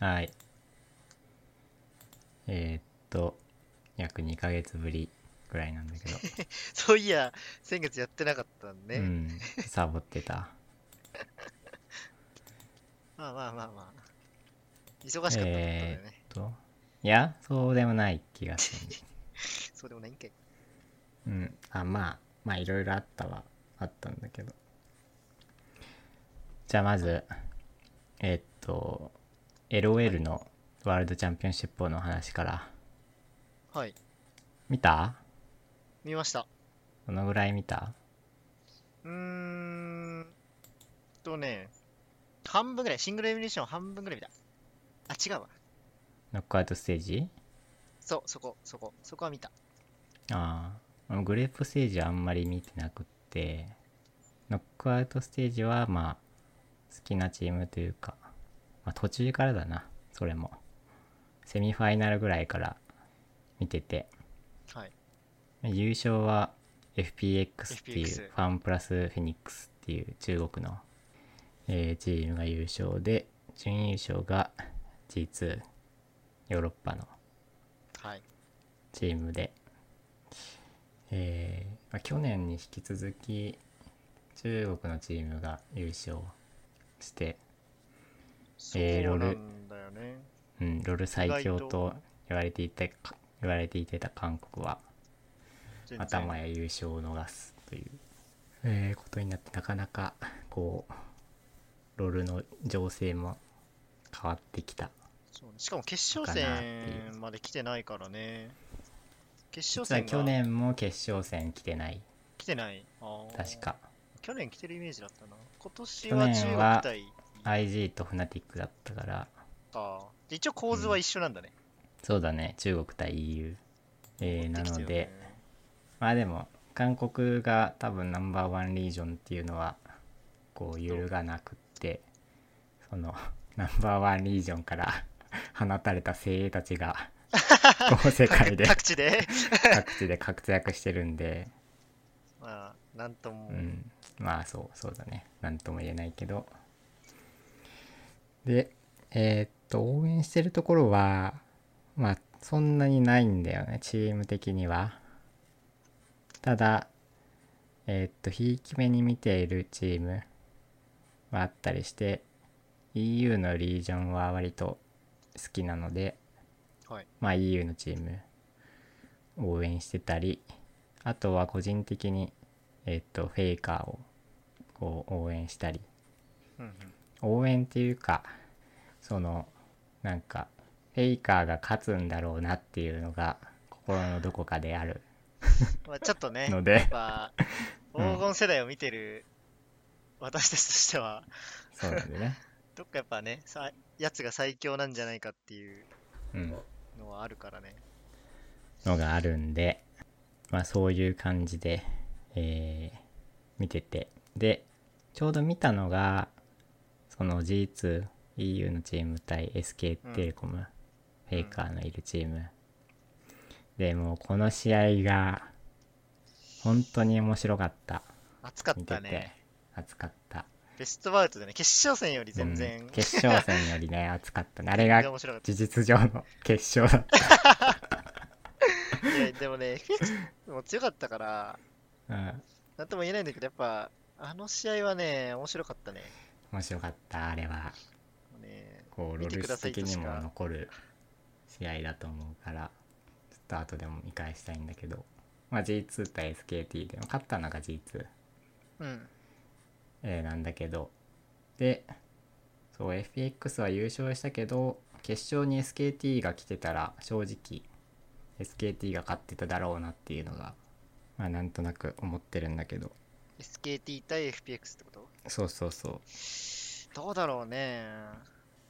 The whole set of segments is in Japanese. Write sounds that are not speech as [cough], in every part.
はい。えーっと、約2ヶ月ぶりぐらいなんだけど、[laughs] そういや、先月やってなかったんね。うん、サボってた。[laughs] まあまあまあまあ。忙しかったってことだよね。と、いや、そうでもない気がする。[laughs] そうでもないんかい。うん、あ、まあ、まあいろいろあったはあったんだけど。じゃあまず、えーっと、LOL のワールドチャンピオンシップの話から。はい。見た？見ました。どのぐらい見た？うーんとね、半分ぐらい、シングルエミネーション半分ぐらい見た。あ、違うわ。ノックアウトステージ？そう、そこ、そこ、そこは見た。ああ、グレープステージはあんまり見てなくって、ノックアウトステージはまあ、好きなチームというか、まあ途中からだな、それも。セミファイナルぐらいから見てて、はい。優勝は FPX っていうファンプラスフェニックスっていう中国の、えーチームが優勝で準優勝が G2 ヨーロッパのはい。チームで、えーまあ、去年に引き続き中国のチームが優勝して、えーロールね。うん、ロル最強と言われていた言われていてた韓国は頭や優勝を逃すという、えーことになってなかなかこうロールの情勢も変わってきたそうしかも決勝戦まで来てないからね。決実勝戦去年も決勝戦来てない来てない。確か去年来てるイメージだったな。今年去は中国対 IG とフナティックだったから。か。で一応構図は一緒なんだね。そうだね。中国対 EU、えーなので。まあでも韓国が多分ナンバーワンリージョンっていうのはこう揺るがなくってその [laughs] ナンバーワンリージョンから [laughs] 放たれた精鋭たちが [laughs] こう世界で各地で。各地で活躍してるんで、まあ、なんとも。うん、まあそうそうだね。何とも言えないけどでえーっと応援してるところはまあそんなにないんだよねチーム的にはただえーっとひいき目に見ているチームはあったりして EU のリージョンは割と好きなのではい。まあ EU のチーム応援してたりあとは個人的にえっ、とフェイカーをこう応援したりうんうん。応援っていうかそのなんかフェイカーが勝つんだろうなっていうのが心のどこかである。まあ、ちょっとね、[laughs] ので。やっぱ、うん。黄金世代を見てる私たちとしては、そうなんでね。[laughs] どっかやっぱね、さやつが最強なんじゃないかっていううん。のはあるからね。のがあるんでまあそういう感じでえー見てて。でちょうど見たのがその G2EU のチーム対 SK テレコム、フェイカーのいるチーム、でもうこの試合が本当に面白かった。熱かったね。熱かった、ベストバウトでね、決勝戦より全う然、ん決勝戦よりね [laughs] 熱かった。ねあれが事実上の決勝だった。た。[laughs] いや、でもね、FX も強かったから、うん。なんとも言えないんだけど、やっぱ、あの試合はね、面白かったね。面白かったあれはねこうロルス的にも残る試合だと思うからちょっと後でも見返したいんだけど、まあ、G2 対 SKT でも勝ったのが G2、うん。えーなんだけど。でそう FPX は優勝したけど決勝に SKT が来てたら正直 SKT が勝ってただろうなっていうのがまあなんとなく思ってるんだけど。SKT 対 FPX ってそうそうそう。どうだろうね。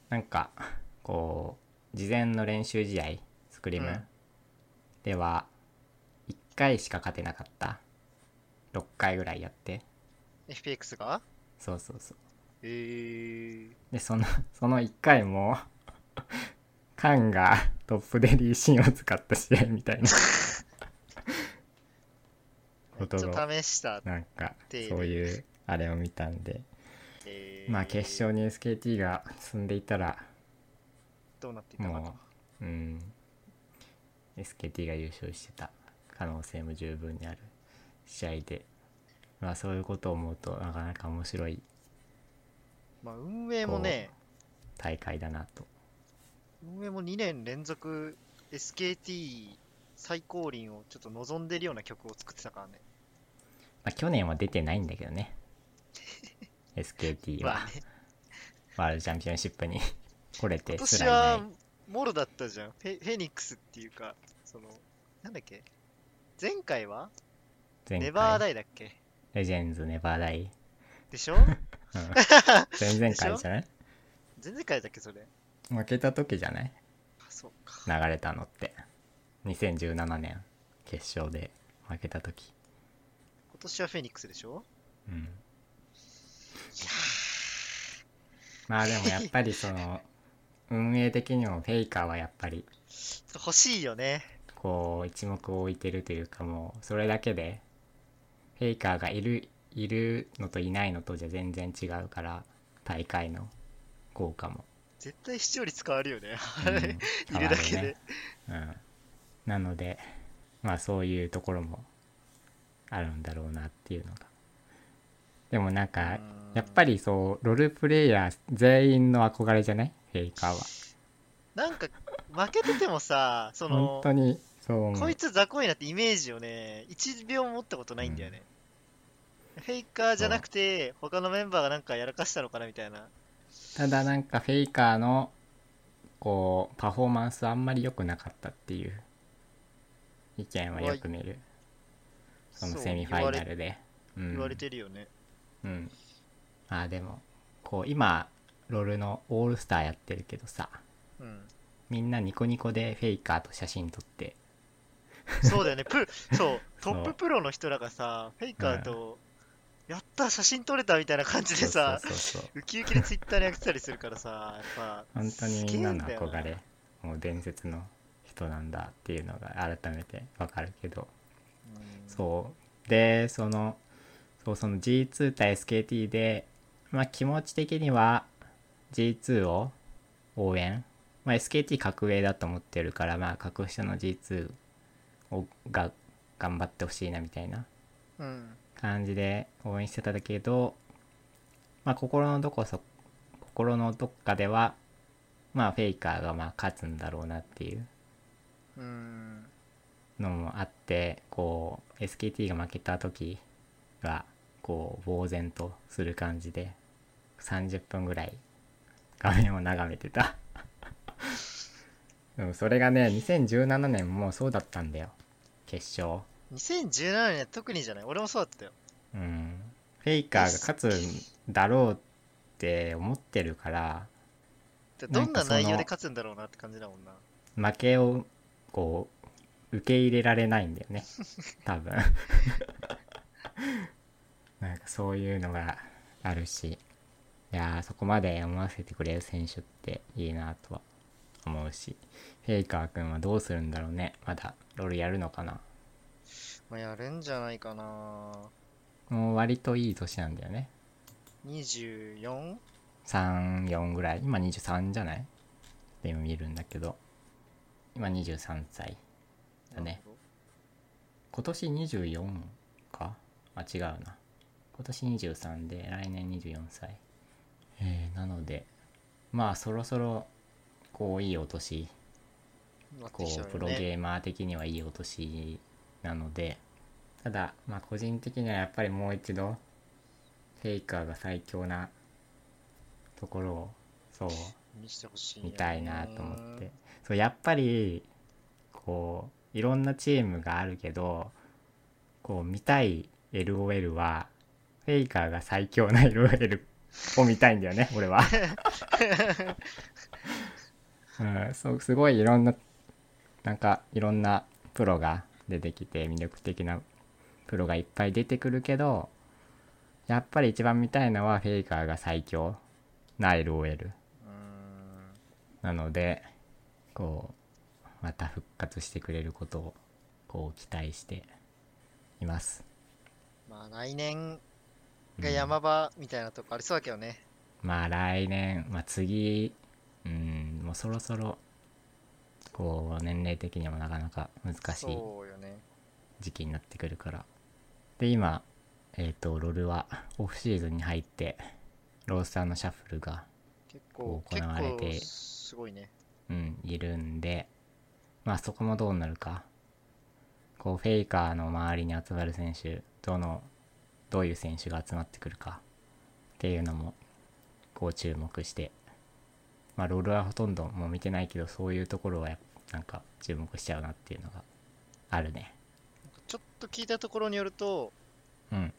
なんかこう事前の練習試合スクリーム、うん。では1回しか勝てなかった。6回ぐらいやって。FPX が？そうそうそう。えー、でそのその1回もカンがトップでリーシンを使った試合みたいな。[laughs] ことちょっがと試した。なんかてそういうあれを見たんで。えー。まあ決勝に SKT が進んでいたらどうなっていたかううん。SKT が優勝してた可能性も十分にある試合で。まあそういうことを思うとなかなか面白いまあ運営もね大会だなと。運営も2年連続 SKT 最高輪をちょっと望んでるような曲を作ってたからね。まあ去年は出てないんだけどね SKT は。まあね。ワールドチャンピオンシップに [laughs] 来れて今年はいモロだったじゃん。フェニックスっていうかそのなんだっけ？前回は？前ネバー回ダイだっけ？レジェンズネバーダイ。でしょ？うん。[laughs] 前々回じゃない？前々回だっけそれ？負けた時じゃない？あそうか。流れたのって。2017年決勝で負けた時。今年はフェニックスでしょ？うんまあでもやっぱりその運営的にもフェイカーはやっぱり欲しいよね。こう一目置いてるというかもうそれだけでフェイカーがいるいるのといないのとじゃ全然違うから大会の効果も、絶対視聴率変わるよね。うん [laughs] いるだけで、ね。うん、なのでまあそういうところもあるんだろうなっていうのがでもなんかうん。やっぱりそうロールプレイヤー全員の憧れじゃない？フェイカーは。なんか負けててもさそ本の当にそうこいつ雑魚いなってイメージをね1秒も持ったことないんだよね、フェイカーじゃなくて他のメンバーがなんかやらかしたのかなみたいな。ただなんかフェイカーのこうパフォーマンスあんまり良くなかったっていう。意見はよく見る。そのセミファイナルで。うん。言われてるよね、うん。あーでもこう今ロールのオールスターやってるけどさうん。みんなニコニコでフェイカーと写真撮って。そうだよね。プロそうトそう。[laughs] ッププロの人らがさフェイカーと、やった写真撮れたみたいな感じでさそうそうそうウキウキでツイッターに上げてたりするからさやっぱ本当にみんなのすげえんだよ憧れもう伝説の人なんだっていうのが改めてわかるけど。うん。そう。でそのそうその G2 対 SKT でまあ気持ち的には G2 を応援、まあ、SKT 格上だと思ってるからまあ格下の G2 をが頑張ってほしいなみたいな。うん感じで応援してたけどまあ心のどこそ心のどっかではまあフェイカーがまあ勝つんだろうなっていう。うん。のもあってこう SKT が負けた時がこう呆然とする感じで30分ぐらい画面を眺めてた。[laughs] でもそれがね2017年もそうだったんだよ。決勝。2017年は特にじゃない。俺もそうだったよ。うん。フェイカーが勝つんだろうって思ってるからでどんな内容で勝つんだろうなって感じだもんな。負けをこう受け入れられないんだよね。多分 [laughs] なんかそういうのがあるしいやーそこまで思わせてくれる選手っていいなとは思うしフェイカー君はどうするんだろうね。まだロールやるのかな。まあやるんじゃないかな。もう割といい年なんだよね。24? 34ぐらい。今23じゃない？って今見るんだけど。今23歳だね。今年24か？あ違うな今年23で来年24歳。えー、なのでまあそろそろこういいお年こうプロゲーマー的にはいいお年なのでただまあ個人的にはやっぱりもう一度フェイカーが最強なところをそう見たいなと思って。そうやっぱりこういろんなチームがあるけどこう見たい LOL はフェイカーが最強な LOL を見たいんだよね [laughs] 俺は、うん、そうすごいいろんななんかいろんなプロが出てきて魅力的なプロがいっぱい出てくるけどやっぱり一番見たいのはフェイカーが最強な LOL うんなのでこうまた復活してくれることをこう期待しています。まあ来年が山場みたいなとこありそうだけどね、まあ来年、まあ、次うんもうそろそろこう年齢的にもなかなか難しい。時期になってくるからで今えっ、とロールはオフシーズンに入ってロースターのシャッフルが行われて構すごいね。うんいるんでまあそこもどうなるかこうフェイカーの周りに集まる選手どのどういう選手が集まってくるかっていうのもこう注目してまあロールはほとんどもう見てないけどそういうところはやっぱなんか注目しちゃうなっていうのがあるねちょっと聞いたところによると、うん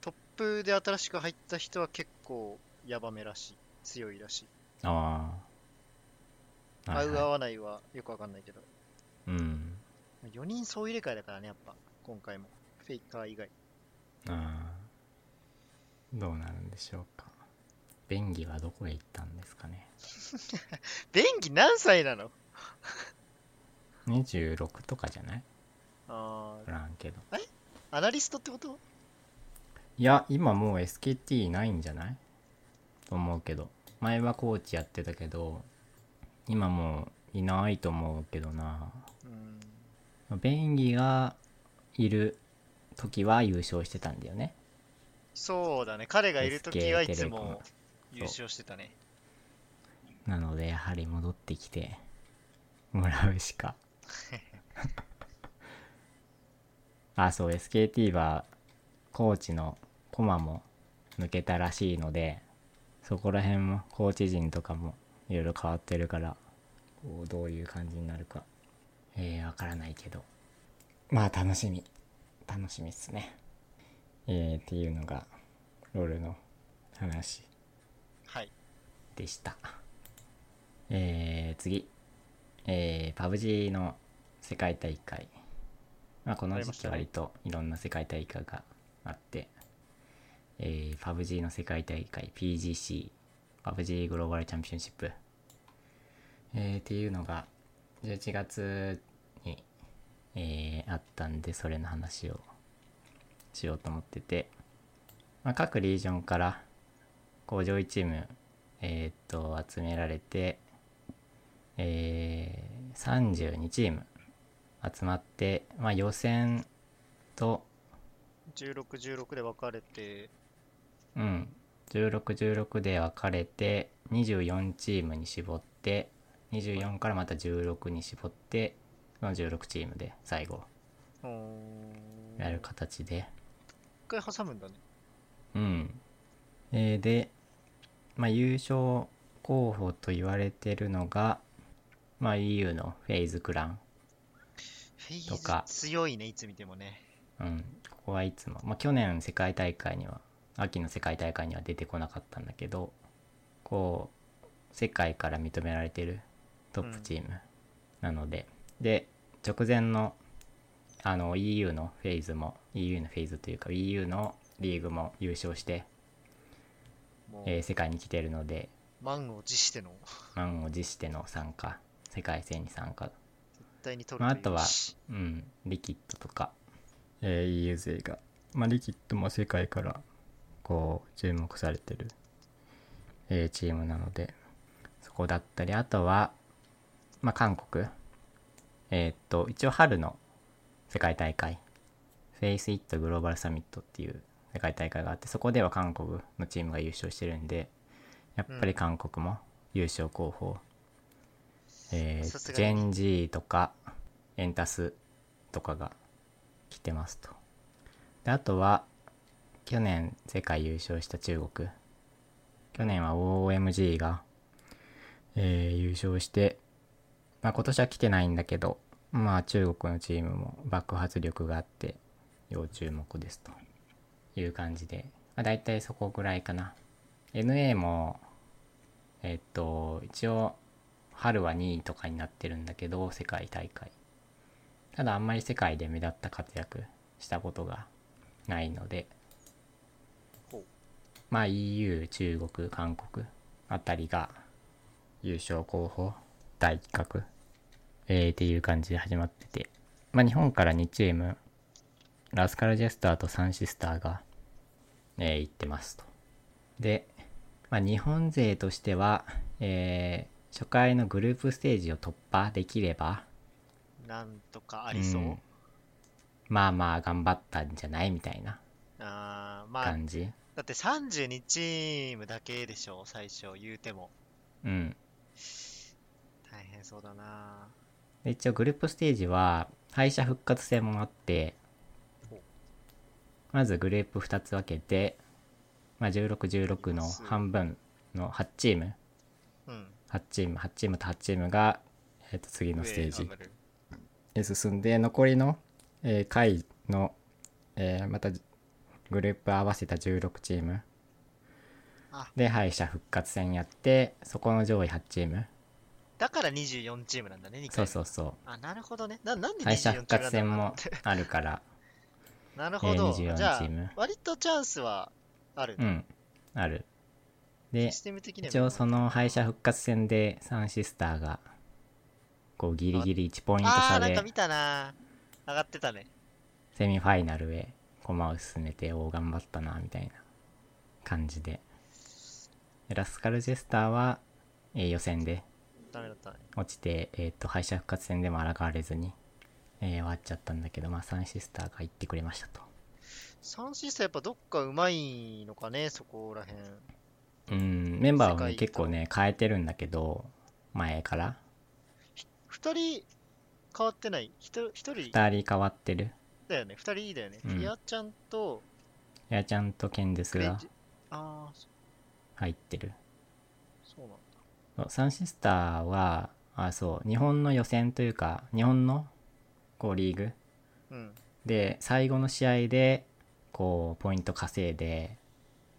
トップで新しく入った人は結構ヤバめらしい。強いらしい。ああはいは合う合わないはよくわかんないけど。いうん4人総入れ替えだからね、やっぱ。今回も。フェイカー以外。ああ。どうなるんでしょうか。便宜はどこへ行ったんですかね。[laughs] 便宜何歳なの？26とかじゃない？あ知らんけど。ーアナリストってこと？いや今もう SKT ないんじゃない？と思うけど。前はコーチやってたけど今もういないと思うけどな。うん。便宜がいる時は優勝してたんだよね。そうだね。彼がいるときはいつも優勝してたね。なのでやはり戻ってきてもらうしか。[laughs] あそう SKT はコーチのコマも抜けたらしいのでそこら辺もコーチ陣とかもいろいろ変わってるからどういう感じになるかえー、わからないけど。まあ楽しみ楽しみっすねえー、っていうのがロールの話はい。でした。えー、次。えー、PUBG の世界大会。まあ、この時期割といろんな世界大会があって、えー、PUBG の世界大会 PGC、PUBG グローバルチャンピオンシップ。えー、っていうのが11月に、えー、あったんで、それの話をしようと思ってて、まあ、各リージョンからこう上位チームえーっと集められて、えー、32チーム集まって、まあ、予選と、16、16で分かれて、うん、1616で分かれて24チームに絞って24からまた16に絞ってその16チームで最後やる形で、一回挟むんだね。うん。えーで、まあ、優勝候補と言われてるのが、まあ、EU のフェイズクラン。とか強いね、いつ見てもね。うん。ここはいつも、まあ、去年世界大会には、秋の世界大会には出てこなかったんだけど、こう、世界から認められてるトップチームなので、で、直前の、あの、EU のフェイズも、EU のフェイズというか、EU のリーグも優勝して、えー世界に来てるので、満を持しての、満を持しての参加、世界戦に参加。絶対に取るまあ、あとはし、うん、リキッドとか、えー EU 勢が、まあ、リキッドも世界から、こう、注目されてる、えーチームなので、そこだったり、あとは、まあ、韓国。えーっと、一応春の世界大会、フェイスイットグローバルサミットっていう世界大会があって、そこでは韓国のチームが優勝してるんで、やっぱり韓国も優勝候補、えーさすがにジェンジーとかエンタスとかが来てますと。であとは去年世界優勝した中国。去年は OMG が、えー優勝して、まあ、今年は来てないんだけどまあ中国のチームも爆発力があって要注目ですという感じで、まあ、大体そこぐらいかな。NA もえっと一応春は2位とかになってるんだけど世界大会。ただあんまり世界で目立った活躍したことがないのでまあ EU 中国韓国あたりが優勝候補大企画？えー、っていう感じで始まってて。まあ日本から2チームラスカルジェスターとサンシスターが、えー行ってますと。で、まあ、日本勢としては、えー初回のグループステージを突破できればなんとかありそう。ん。まあまあ頑張ったんじゃないみたいなあーまあ、感じ。だって32チームだけでしょ、最初、言うても。うんそうだな。で一応グループステージは敗者復活戦もあってまずグループ2つ分けて、まあ、1616の半分の8チーム。うん。8チーム8チームと8チームが、えー、と次のステージへ進んで残りの、えー回の、えーまたグループ合わせた16チーム。あ。で敗者復活戦やってそこの上位8チームだから24チームなんだね、2回。そうそうそうあ、なるほどね。ななんで24敗者チーム復活戦もあるから [laughs] なるほど。えー24じゃあチーム、割とチャンスはあるね。うんあるでシステム的には一応その敗者復活戦でサンシスターがこうギリギリ1ポイントあ差でーなんか見たな上がってたね。セミファイナルへ駒を進めておー頑張ったなみたいな感じででラスカルジェスターは、えー予選でダメだったね。落ちて、えー、と敗者復活戦でも抗われずに、えー終わっちゃったんだけど、まあ、サンシスターが言ってくれましたと。サンシスタやっぱどっかうまいのかね、そこらへん。うんメンバーを、ね、結構ね変えてるんだけど前から。二人変わってない？一人一人？2人変わってる。だよね。二人だよね。うん。フィアちゃんとやちゃんとケンデスが入ってるサンシスターはあそう日本の予選というか日本のこうリーグ。うん。で最後の試合でこうポイント稼いで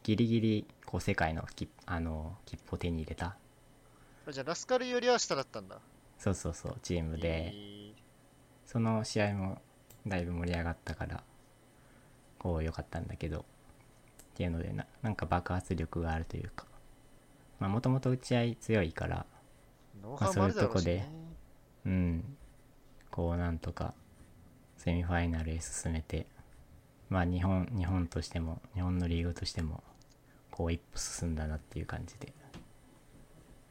ギリギリこう世界の切あの切符を手に入れた。あじゃあラスカルよりは下だったんだ。そうそうそうチームで。えー。その試合もだいぶ盛り上がったからこう良かったんだけど。っていうのでななんか爆発力があるというかまあもともと打ち合い強いからノウハウもあるだろうし、ね。うん。こうなんとかセミファイナルへ進めてまあ日本日本としても日本のリーグとしてもこう一歩進んだなっていう感じで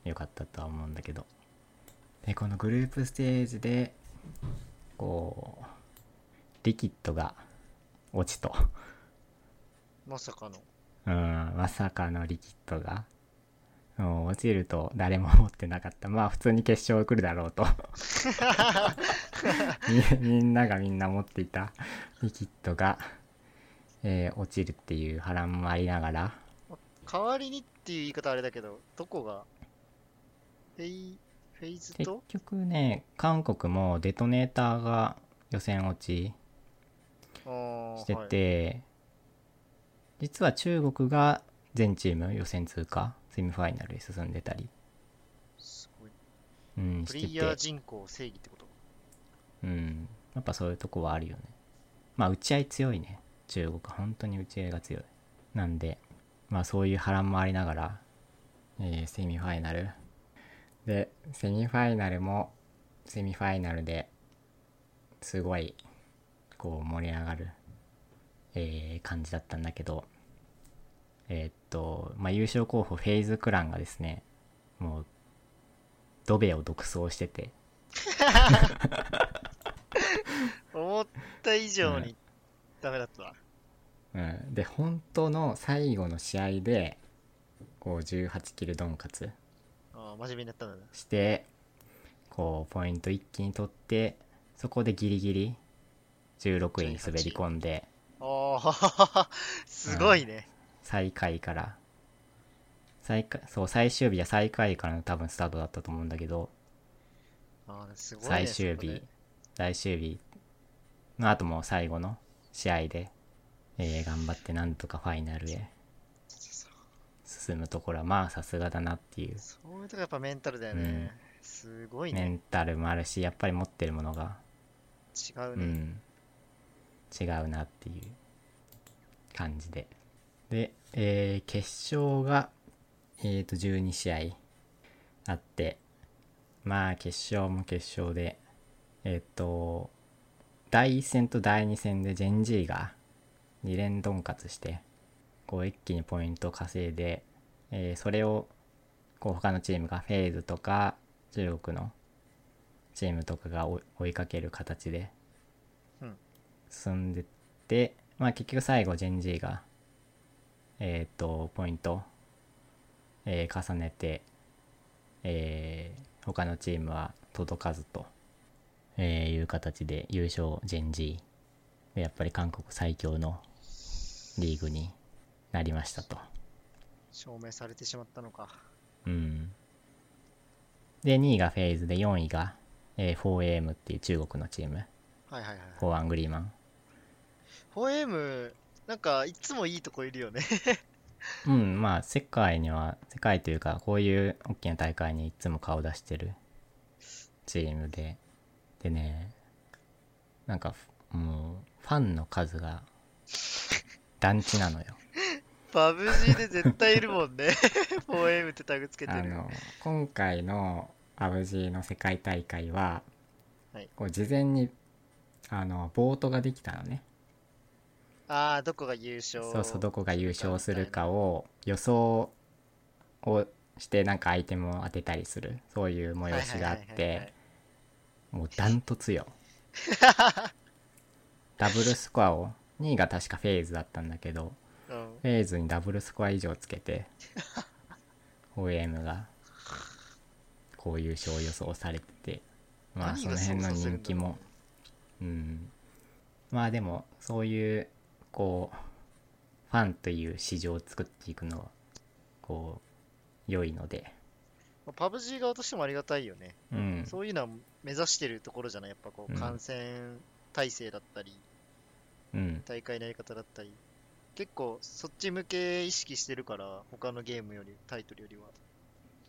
良かったとは思うんだけど。でこのグループステージでこうリキッドが落ちと。まさかの。うんまさかのリキッドがもう落ちると誰も思ってなかった。[laughs] まあ普通に決勝来るだろうと。み [laughs] [laughs] みんながみんな持っていた。リキッドが、えー落ちるっていう波乱もありながら。代わりにっていう言い方あれだけど、どこが？フェイ、フェイズ結と局ね韓国もデトネーターが予選落ちしてはい。て、実は中国が全チーム予選通過セミファイナルへ進んでたり、すごい。うん、プレイヤー人口正義ってこと？うん、やっぱそういうとこはあるよね。まあ打ち合い強いね。中国本当に打ち合いが強い。なんでまあそういう波乱もありながら、えーセミファイナル。でセミファイナルもセミファイナルですごいこう盛り上がる、えー感じだったんだけどえーっとまあ優勝候補フェイズクランがですねもうドベを独走してて思った以上にダメだったわ。うん、で本当の最後の試合でこう18キルドンカツああ、真面目になったんだな。してこうポイント一気に取ってそこでギリギリ16位に滑り込んでああ、[laughs] すごいね。最下位から。最下そう最終日は最下位からの多分スタートだったと思うんだけど。ああ、すごいね。最終日。最終日。の後も最後の試合で、えー頑張ってなんとかファイナルへ。進むところはまあさすがだなっていう。そういうとこやっぱメンタルだよね。うん。すごいメね。ンタルもあるしやっぱり持ってるものが、違うね。うん、違うなっていう感じでで、えー決勝が、えー、と12試合あってまあ決勝も決勝でえっ、と第1戦と第2戦でジェンジーが2連ドンカツしてこう一気にポイントを稼いで、えーそれをこう他のチームがフェーズとか中国のチームとかが追いかける形でうん。進んでって、まあ結局最後ジェンジーがえっ、とポイント、えー重ねて、えー他のチームは届かずと、えーいう形で優勝ジェンジーでやっぱり韓国最強のリーグになりましたと。証明されてしまったのか。うん。で、2位がフェイズで、4位が、えー 4AM っていう中国のチーム、はいはいはい。フォーアングリーマン。4M、なんかいつもいいとこいるよね。うん、まあ、世界には、世界というか、こういう大きな大会にいつも顔出してるチームで、でね、なんか、もう、ファンの数が、団地なのよ。パブ G で絶対いるもんね。4M ってタグつけてる。あの、今回のアブジーの世界大会は、はいこう事前に、あの、ボートができたのね。ああ、どこが優勝？そうそうどこが優勝するかを予想をしてなんかアイテムを当てたりする。そういう催しがあってもうダントツよ。[laughs] ダブルスコアを2位が確かフェーズだったんだけどうん。フェーズにダブルスコア以上つけて OM がこう優勝を予想されててまあその辺の人気も。うん。まあでもそういうこうファンという市場を作っていくのはこう良いのでまあパブ G 側としてもありがたいよね。うんそういうのは目指してるところじゃない？やっぱこう、うん感染体制だったり、うん大会のやり方だったり、結構そっち向け意識してるから、他のゲームより、タイトルよりは。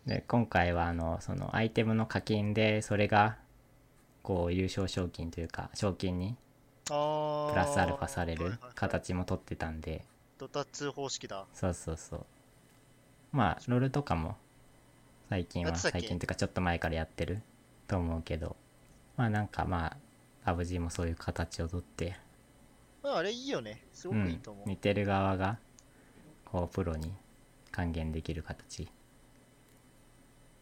で今回はあのそのアイテムの課金でそれがこう優勝賞金というか賞金に。プラスアルファされる形も取ってたんで。ドタツ方式だ。そうそうそう。まあロールとかも最近はやってたっけ？最近というかちょっと前からやってると思うけど。まあなんかまあアブジーもそういう形をとって。まあ、あれいいよね。すごくいいと思う。見てる側がこうプロに還元できる形。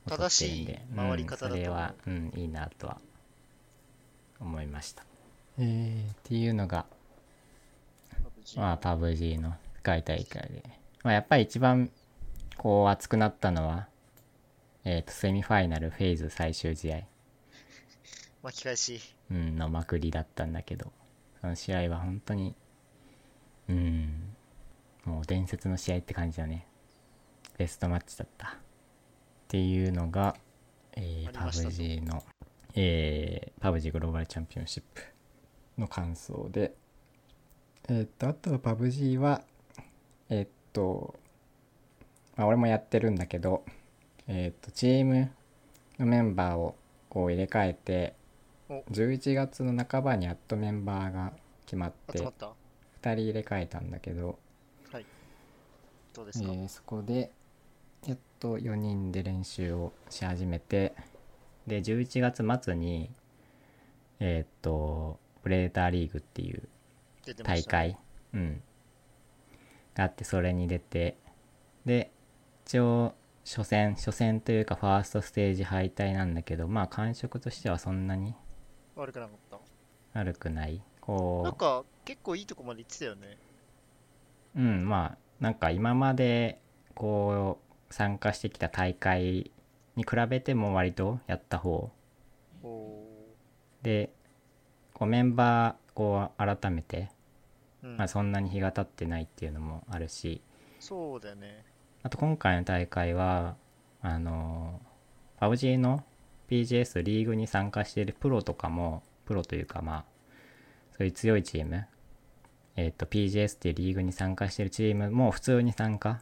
を取ってるんで。正しい回り方だと思う。うん、それは、うん、いいなとは思いましたえー、っていうのがまあ、パブ G の世界大会で。まあ、やっぱり一番、こう、熱くなったのは、えっ、と、セミファイナルフェーズ最終試合、巻き返し。うん、のまくりだったんだけど、その試合は本当に、うん、もう伝説の試合って感じだね。ベストマッチだった。っていうのが、えー、パブ G の、えー、パブ G グローバルチャンピオンシップの感想で、えーっと、あとは PUBG は、えーっと、まあ、俺もやってるんだけど、えーっと、チームのメンバーをこう入れ替えてお、11月の半ばにやっとメンバーが決まって集ま、った。2人入れ替えたんだけど、どうですか、えーそこで、やっと4人で練習をし始めて、で、11月末に、えーっと、プレデターリーグっていう大したね。会、うん、があってそれに出てで一応初戦初戦というかファーストステージ敗退なんだけどまあ感触としてはそんなに悪くなかった。悪くない。なんこか、結構いいとこまで行ってたよね。ううんまあなんか今までこう参加してきた大会に比べても割とやった方。おでこうメンバーこう改めて、ーうんまあ、そんなに日が経ってないっていうのもあるしそうだよね。あと今回の大会は、あの、PUBG の PGS リーグに参加しているプロとかも、プロというかまあ、そういう強いチーム、えっ、と、PGS っていうリーグに参加しているチームも普通に参加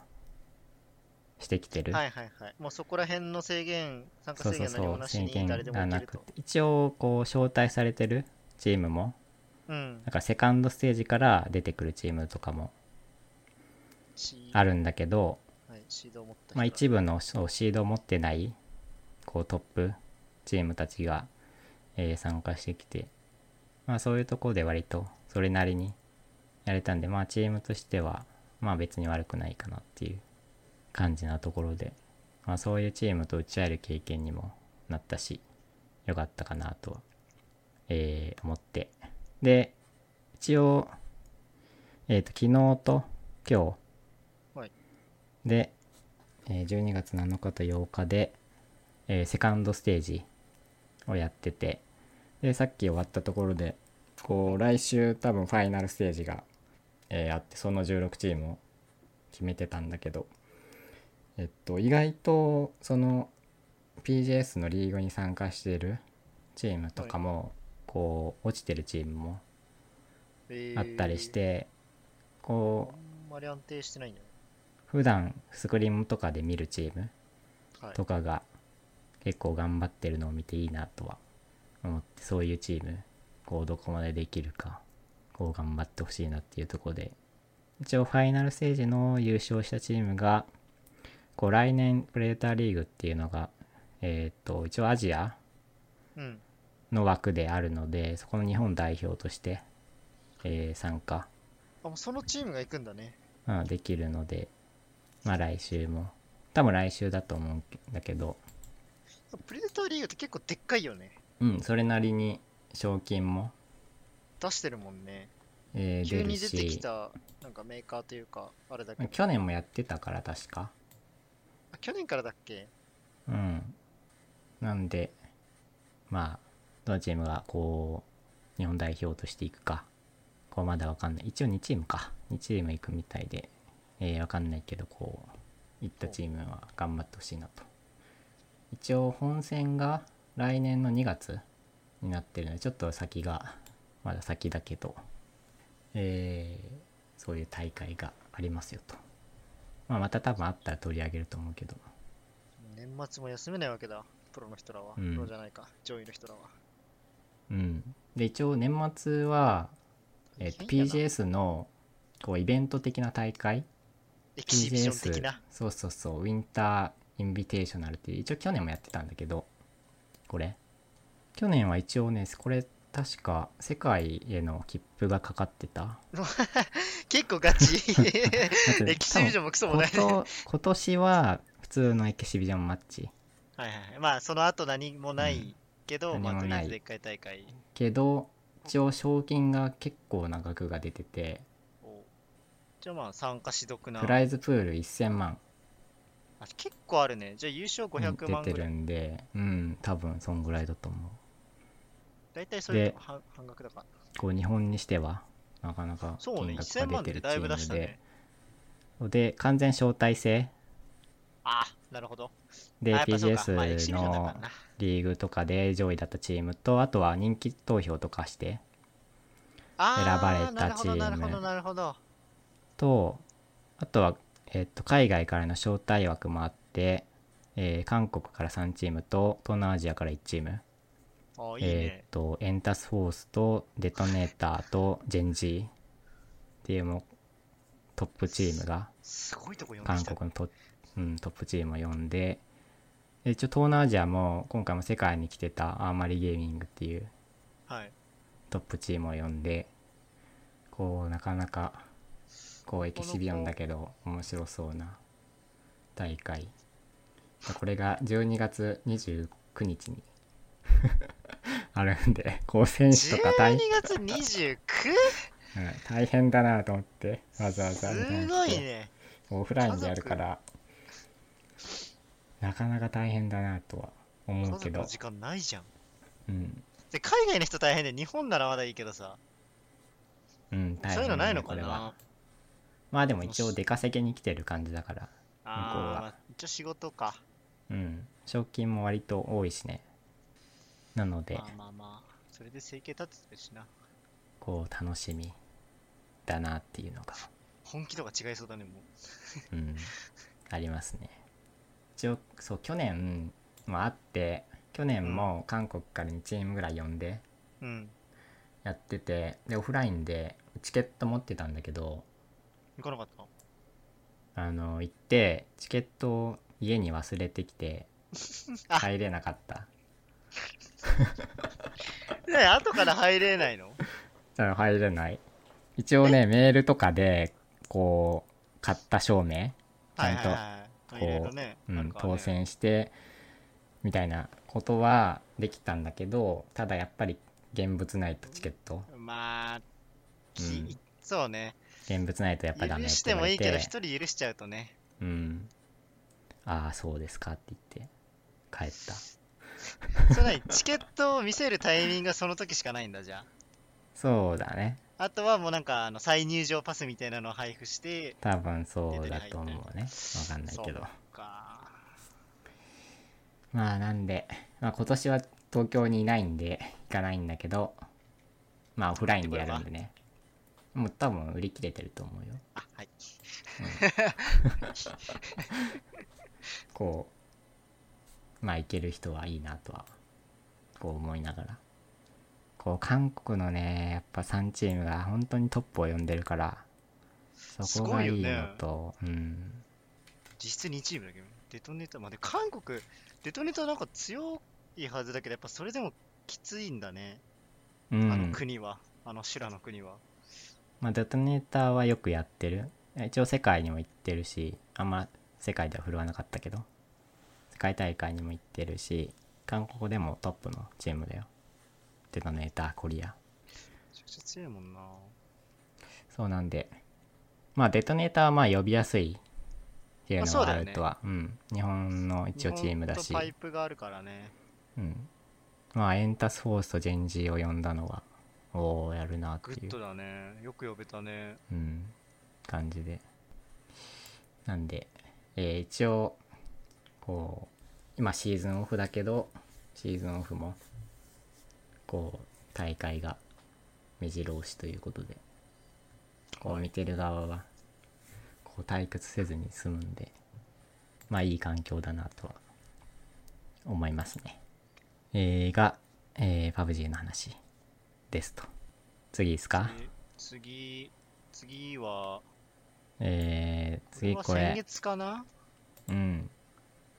してきてる。はいはいはい。もうそこら辺の制限、参加制そうそう、限何もなし制限に誰でもが行けると。なくて、一応こう招待されてるチームも、うん。なんかセカンドステージから出てくるチームとかもシあるんだけど、はい、まあ、一部のシードを持ってないこうトップチームたちが、えー参加してきて、まあ、そういうところで割とそれなりにやれたんで、まあ、チームとしてはまあ別に悪くないかなっていう感じなところでまあ、そういうチームと打ち合える経験にもなったしよかったかなとは、えー思って。で一応えっ、と昨日と今日、はい。で、えー12月7日と8日で、えーセカンドステージをやってて。でさっき終わったところでこう来週多分ファイナルステージが、えーあってその16チームを決めてたんだけど。えっと意外とその PJS のリーグに参加しているチームとかも、こう落ちてるチームもえーあったりして、こうあんまり安定してないんだよ普段スクリームとかで見るチーム。とかが結構頑張ってるのを見ていいなとは思ってそういうチームこうどこまでできるかこう頑張ってほしいなっていうところで一応ファイナルステージの優勝したチームがこう来年プレデターリーグっていうのがえっ、と一応アジアうん。の枠であるのでそこの日本代表として、えー参加あ、もうそのチームが行くんだね。うんできるのでまあ来週も多分来週だと思うんだけどプレデターリーグって結構でっかいよね。うんそれなりに賞金も、出してるもんね。えー出る急に出てきしたなんかメーカーというか、あれだけど。去年もやってたから確かあ去年からだっけ？うんなんでまあどのチームがこう日本代表としていくかこうまだわかんない一応2チームか2チーム行くみたいでえー、わかんないけどこう行ったチームは頑張ってほしいなと一応本戦が来年の2月になってるのでちょっと先がまだ先だけどえーそういう大会がありますよと、まあ、また多分あったら取り上げると思うけど年末も休めないわけだ。プロの人らは。うんプロじゃないか。上位の人らは。うんで一応年末は、えっと PGS のこうイベント的な大会？エキシビション的 PGS な。そうそうそうウィンターインビテーショナルっていう一応去年もやってたんだけどこれ去年は一応ねこれ確か世界への切符がかかってた [laughs] 結構ガチ。[laughs] エキシビションもクソもない。こと今年は普通のエキシビジョンマッチはいはいはい。まあ、その後何もないけど、まあ、とりあえずでっかい大会けど一応賞金が結構な額が出ててを。じゃあまあ、参加し得な。プライズプール1000万あ結構あるね。じゃあ優勝500万出てるぐらい。んでうん多分そんぐらいだと思う大体それ半半額だから。こう日本にしてはなかなかそうね、金1000額が出てるチームねで。で完全招待制あなるほど。であやっぱそうかまあエキシ PGS ビションだのリーグとかで上位だったチームとあとは人気投票とかして選ばれたチーム。とあとは、えっと海外からの招待枠もあって、えー韓国から3チームと東南アジアから1チームあいいえーっね。とエンタスフォースとデトネーターとジェンジーっていうもうトップチームが韓。国のト,、うん、トップチームを呼んでで一応東南アジアも今回も世界に来てたアーマリゲーミングっていうはい。トップチームを呼んでこうなかなかこうエキシビオンだけど面白そうな大会これが12月29日に [laughs] あるんでこう選手とか大12月 29? うん大変だなと思ってわざわざすごいね。オフラインでやるからなかなか大変だなとは思うけど時間ないじゃん。うんで、海外の人大変で、日本ならまだいいけどさ。うん大変そういうのないのこれはかなまあでも一応出稼ぎに来てる感じだからあ向こうは一応仕事か。うん賞金も割と多いしねなのでまあまあまあ。それで生計立ててるしな。こう楽しみだなっていうのが本気とか違いそうだね、もう。うんありますね一応そう去年もあって去年も韓国から2チームぐらい呼んでうん。やっててでオフラインでチケット持ってたんだけど行かなかったの？あの行ってチケットを家に忘れてきて [laughs] あ。入れなかった。[laughs] ね後から入れないの？入れない。一応ねメールとかでこう買った証明ちゃんとはいはいはいまあいろいろね、うん、当選してみたいなことはできたんだけどただやっぱり現物ないとチケットまあ、きうんそうね。現物ないとやっぱダメ許ってしてもいいけど、一人許しちゃうとね。うんああそうですかって言って帰ったそれ何チケットを見せるタイミングがその時しかないんだ、じゃそうだねあ。あとはもうなんか、あの再入場パスみたいなのを配布して、多分そうだと思うねわかんないけど。まあなんで、まあ、今年は東京にいないんで行かないんだけどまあオフラインでやるんでねもう多分売り切れてると思うよあ、はい。こうまあ行ける人はいいなとはこう思いながらこう韓国のねやっぱ3チームが本当にトップを呼んでるからそこがいいのとうん。実質2チームだけど、デトネーターまで、韓国、デトネーターなんか強いはずだけど、やっぱそれでもきついんだね。うあのん国は、あの修羅の国は。まあデトネーターはよくやってる。一応世界にも行ってるしあんま世界では振るわなかったけど世界大会にも行ってるし韓国でもトップのチームだよデトネーターコリアめちゃくちゃ強いもんな。そうなんでまあデトネーターはまあ呼びやすいっていうのはまあるとは、うん日本の一応チームだしパイプがあるからね。うんまあエンタスフォースとジェンジを呼んだのはおおやるなっていうグッドだね。よく呼べたね。うん、感じで。なんで、えー一応、こう、今シーズンオフだけど、シーズンオフも、こう、大会が目白押しということで、こうはい見てる側は、こう退屈せずに済むんで、まあいい環境だなとは思いますね。えー、が、えー、パブ G の話ですと。次ですか？で次、次は、えー、次はこれ先、月かな？うん、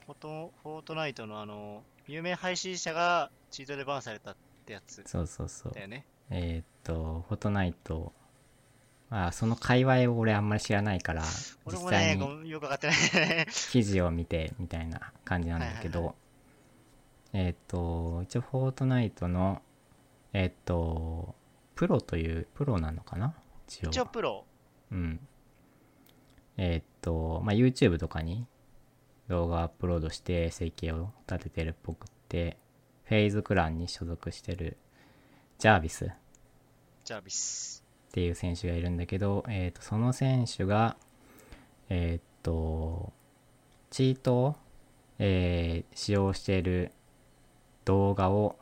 フォトフォートナイトのあの、有名配信者がチートでバンされたってやつそうそうそうだ。よね。えーっと、フォートナイト、まあ、その界隈を俺あんまり知らないから、実俺もね、際にごよくわかってないね。記事を見てみたいな感じなんだけはいはいど、えーっと、一応フォートナイトの、えーっと、プロという、プロなのかな？一応。一応プロ。うん。えーっと、まあ、YouTube とかに動画アップロードして生計を立ててるっぽくって、フェイズクランに所属してるジャービスっジャービス。ていう選手がいるんだけど、えーっと、その選手が、えーっと、チートを、えー使用している動画を、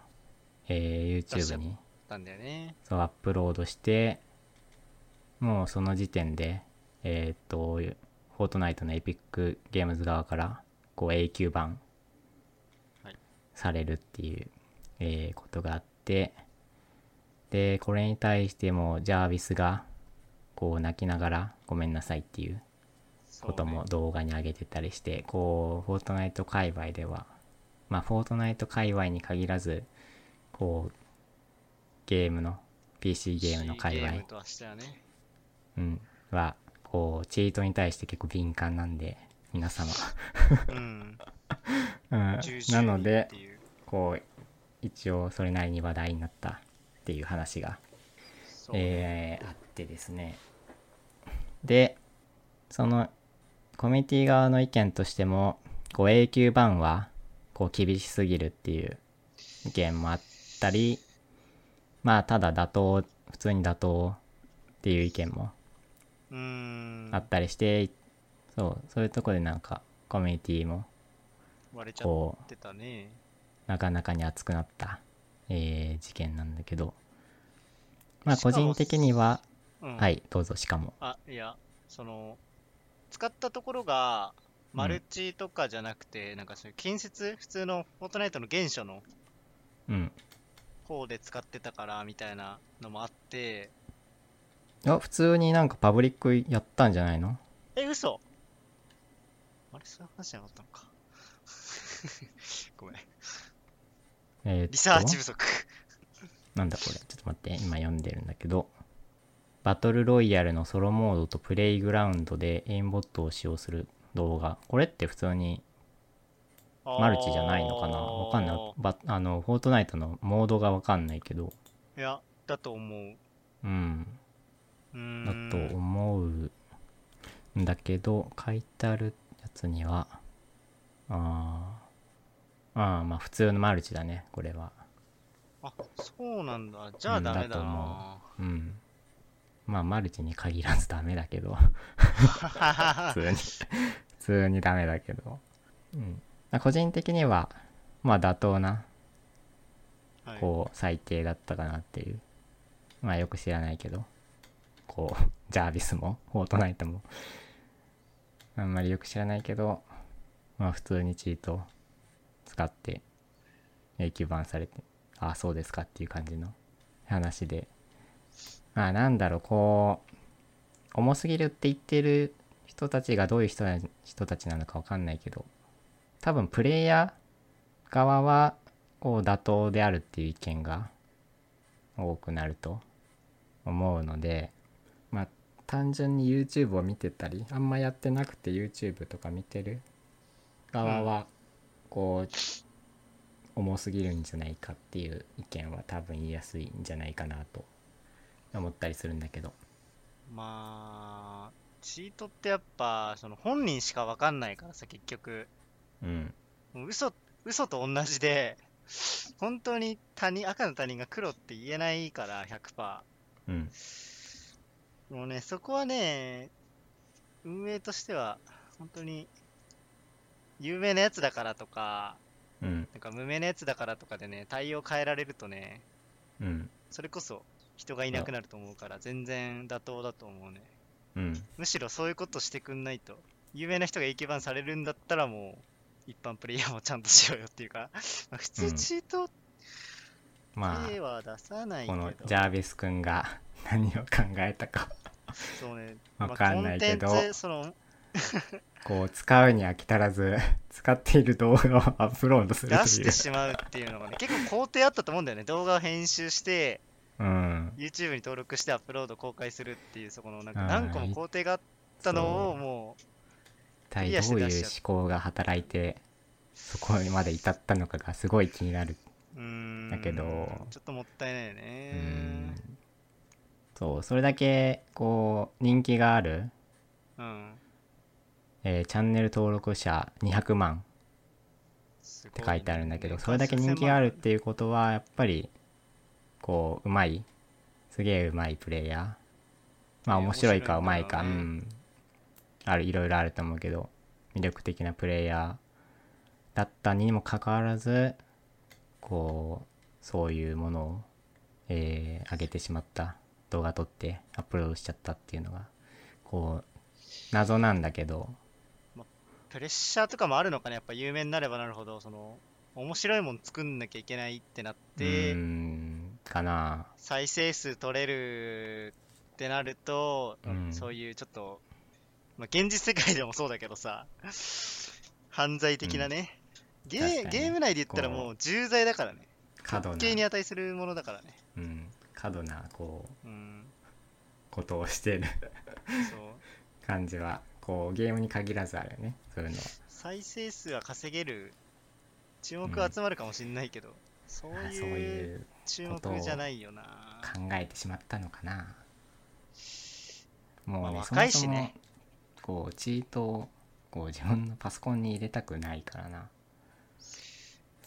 えー YouTube にたんだよね。そうアップロードしてもうその時点でえーっとフォートナイトのエピックゲームズ側からこう永久版はいされるっていう、えーことがあってでこれに対してもジャービスがこう泣きながらごめんなさいっていうことも動画に上げてたりして、こうフォートナイト界隈ではまあフォートナイト界隈に限らずこうゲームの PC ゲームの界隈。うん、はこうチートに対して結構敏感なんで皆様、うん。[laughs] うん。なのでこう一応それなりに話題になったっていう話が、えーあってですね。でそのコミュニティ側の意見としてもこう永久版はこう厳しすぎるっていう意見もあったりまあただ妥当普通に妥当っていう意見も。あったりして、そうそういうとこでなんかコミュニティも割れちゃってたね。なかなかに熱くなった、えー事件なんだけど。まあ個人的には、うん。はいどうぞしかも。あ、いや、その、使ったところが、マルチとかじゃなくて、なんかそういう近接、普通のフォートナイトの原初のうん。方で使ってたから、みたいなのもあって、あ普通になんかパブリックやったんじゃないの？え、嘘。あれ、そういう話じゃなかったのか。[laughs] ごめん。えーリサーチ不足。なんだこれ。ちょっと待って今読んでるんだけど。バトルロイヤルのソロモードとプレイグラウンドでエインボットを使用する動画。これって普通にマルチじゃないのかな？わかんない。ばあのフォートナイトのモードがわかんないけど。いやだと思う。うん。うーだんと思うんだけど書いてあるやつにはあーあーまあ普通のマルチだねこれは。あそうなんだ。じゃあうんダメだだと思なうん。まあマルチに限らずダメだけど。[laughs] 普通に。普通にダメだけど。うん。まあ個人的にはまあ妥当なはい。こう最低だったかなっていう。まあよく知らないけど。こうジャービスもフォートナイトも。あんまりよく知らないけどまあ普通にチート使って永久版されてああそうですかっていう感じの話で。まあなんだろうこう重すぎるって言ってる人たちがどういう人人たちなのかわかんないけど多分プレイヤー側はこう妥当であるっていう意見が多くなると思うのでまあ単純に YouTube を見てたりあんまやってなくて YouTube とか見てる側はこう重すぎるんじゃないかっていう意見は多分言いやすいんじゃないかなと思ったりするんだけど。まあチートってやっぱその本人しかわかんないからさ結局。うん。嘘嘘と同じで本当に他人赤の他人が黒って言えないから100%うん。もうねそこはね運営としては本当に有名なやつだからとかうん。なんか無名なやつだからとかでね対応変えられるとねうん。それこそ人がいなくなると思うから全然妥当だと思うね。うん。むしろそういうことしてくんないと有名な人が永久版されるんだったらもう一般プレイヤーもちゃんとしようよっていうか [laughs] まあ普うん通チートま手は出さないあこけど、のジャービス君が何を考えたか。そうね。[laughs] わかんないけど。まあその [laughs] こう使うに飽き足らず [laughs] 使っている動画を [laughs] アップロードするという。出してしまうっていうのがね結構工程あったと思うんだよね。動画を編集してうん、YouTube に登録してアップロード公開するっていうそこのなんか何個も工程があったのをも一体どういう思考が働いてそこまで至ったのかがすごい気になる。んだけど。ちょっともったいないようねん。そうそれだけこう人気がある、うんえーチャンネル登録者200万って書いてあるんだけどね。それだけ人気があるっていうことはやっぱりこううまいすげえうまいプレイヤー。まあね面白いかうまいかうん。あるいろいろあると思うけど魅力的なプレイヤーだったにもかかわらずこうそういうものを、えー上げてしまった。動画撮ってアップロードしちゃったっていうのがこう謎なんだけどプレッシャーとかもあるのかね。やっぱ有名になればなるほどその面白いもん作んなきゃいけないってなっうて、かな。再生数取れるってなると、うん。そういうちょっと、まあ、現実世界でもそうだけどさ犯罪的なね、ゲー確かに。ゲーム内で言ったらもう重罪だからね。過度に値するものだからね。うん、過度なこううん。ことをしてる。[laughs] 感じはこうゲームに限らずあるよね。そういうのは。再生数は稼げる注目は集まるかもしれないけど、そうあそういう注目じゃないよな。考えてしまったのかな。もうね、まあ若いしね。そもそもこうチートをこう自分のパソコンに入れたくないからな。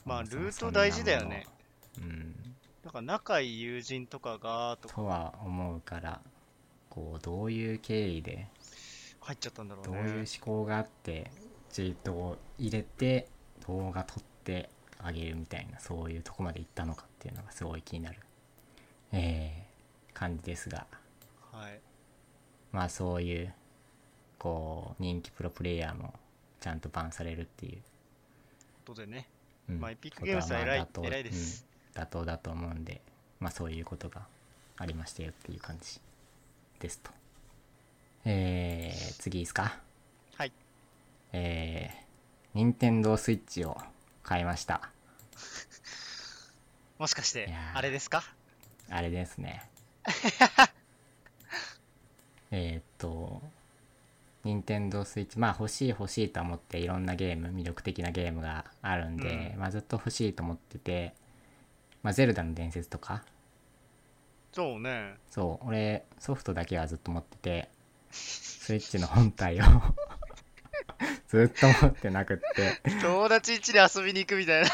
まあルート大事だよね。うんだから仲いい友人とかがとか。とは思うからこうどういう経緯で入っちゃったんだろうどうねいう思考があってチートを入れて動画撮ってあげるみたいなそういうとこまで行ったのかっていうのがすごい気になるえー、感じですが。はい。まあそういうこう人気プロプレイヤーもちゃんとバンされるっていう、ことでね。うん。まあエピックゲームズは偉い偉いです。うん、妥当だと思うんでまあそういうことがありましたよっていう感じですとえー、次いいですか？はい。えー、任天堂スイッチを買いました。もしかしていやー。あれですか？あれですね。[laughs] えーっと任天堂スイッチまあ欲しい欲しいと思っていろんなゲーム魅力的なゲームがあるんで、うん。まあ、ずっと欲しいと思ってて、まあ、ゼルダの伝説とか？そうね。そう俺ソフトだけはずっと持っててスイッチの本体を。ずっと持ってなくって。友達一で遊びに行くみたいな。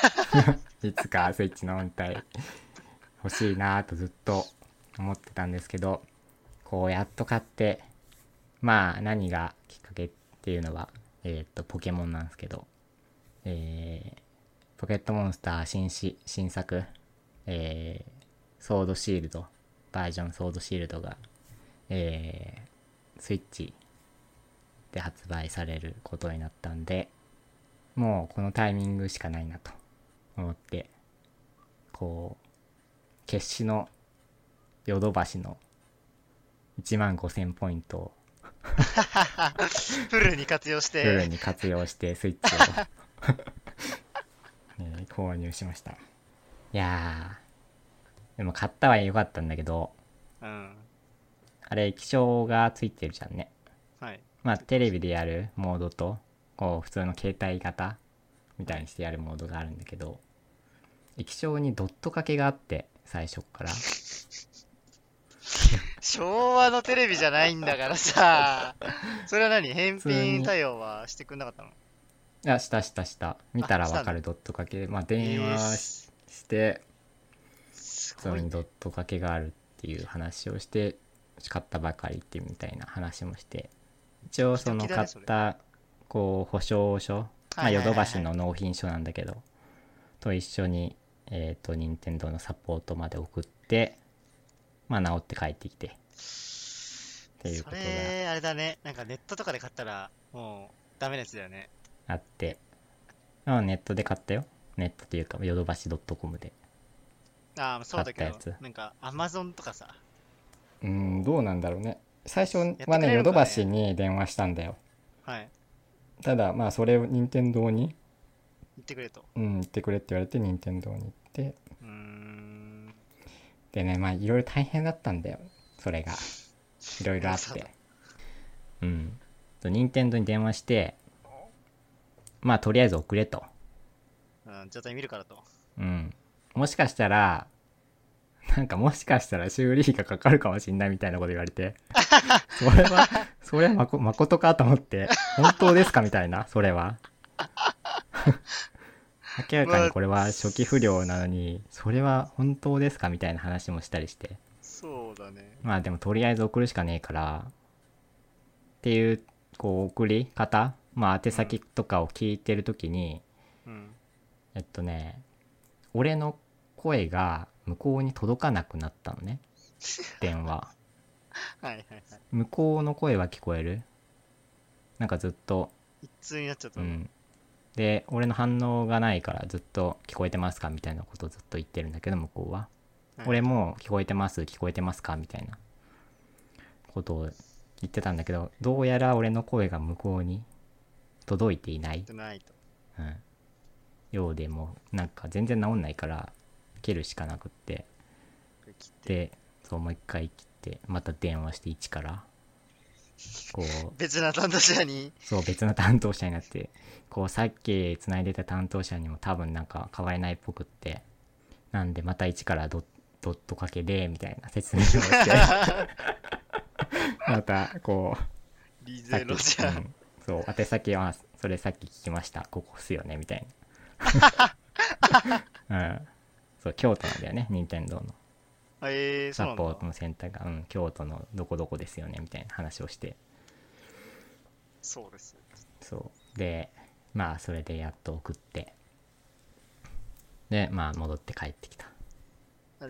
[laughs] いつかスイッチの本体。欲しいなぁとずっと思ってたんですけどこうやっと買ってまあ何がきっかけっていうのはえーっとポケモンなんですけどえーポケットモンスター新し新作えーソードシールドバージョンソードシールドがえースイッチで発売されることになったんでもうこのタイミングしかないなと思ってこう決死のヨドバシの1万5000ポイントを [laughs] フルに活用しフルて。に活用してスイッチを、[laughs] [laughs] ね購入しましたいやーでも買ったは良かったんだけどうん。あれ液晶がついてるじゃんね。はい。まあテレビでやるモードとこう普通の携帯型みたいにしてやるモードがあるんだけど液晶にドット掛けがあって最初っから。[laughs] 昭和のテレビじゃないんだからさ。それは何？返品対応はしてくんなかったの？いやしたしたした。見たらわかるドット掛け。まあ電話しして。それにドット掛けがあるっていう話をして買ったばかりってみたいな話もして一応その買ったこう保証書まあヨドバシの納品書なんだけどと一緒にえっ、と任天堂のサポートまで送ってまあ直って帰ってきて。っていうそことが。れ、あれだね。なんかネットとかで買ったら、もう、ダメなやつだよね。あって。まあネットで買ったよ。ネットっていうかヨドバシ .com で。ああ、そうだけどなんか、アマゾンとかさ。うんどうなんだろうね。最初はねヨドバシに電話したんだよ。はい。ただまあそれを任天堂に言ってくれと。うん言ってくれって言われて任天堂に行って。うーん。でねまあいろいろ大変だったんだよ。それが。いろいろあって。うん。と任天堂に電話してまあとりあえず送れと。うん、状態見るからと。うん。もしかしたらなんかもしかしたら修理費がかかるかもしんないみたいなこと言われて [laughs] それはそれはまこ誠かと思って本当ですかみたいな [laughs] それは [laughs] 明らかにこれは初期不良なのにそれは本当ですかみたいな話もしたりしてそうだね。まあでもとりあえず送るしかねえからっていうこう送り方まあ宛先とかを聞いてる時に、うん。えっとね俺の声が向こうに届かなくなったのね。電話。はいはいはい。向こうの声は聞こえる？なんかずっと。一通になっちゃったの？うん。で俺の反応がないからずっと聞こえてますかみたいなことをずっと言ってるんだけど向こうは、はい。俺も聞こえてます聞こえてますかみたいな。ことを言ってたんだけどどうやら俺の声が向こうに届いていない。ないと。うん、ようでもうなんか全然治んないから切るしかなくって。これ切って。でそうもう一回切ってまた電話して一から。こう。[laughs] 別な担当者に？そう別の担当者になって。こうさっき繋いでた担当者にも多分なんか変われないっぽくって。なんでまた一からドドットかけでみたいな説明をして。[laughs] またこう。リゼロじゃ。うん。ん、そう宛先はそれさっき聞きました。ここっすよねみたいな。[laughs] うんそう京都なんだよね任天堂の。あえー、そうサポートのセンターが、うん、京都のどこどこですよねみたいな話をして。そうです。そう。でまあそれでやっと送って。でまあ戻って帰ってきた。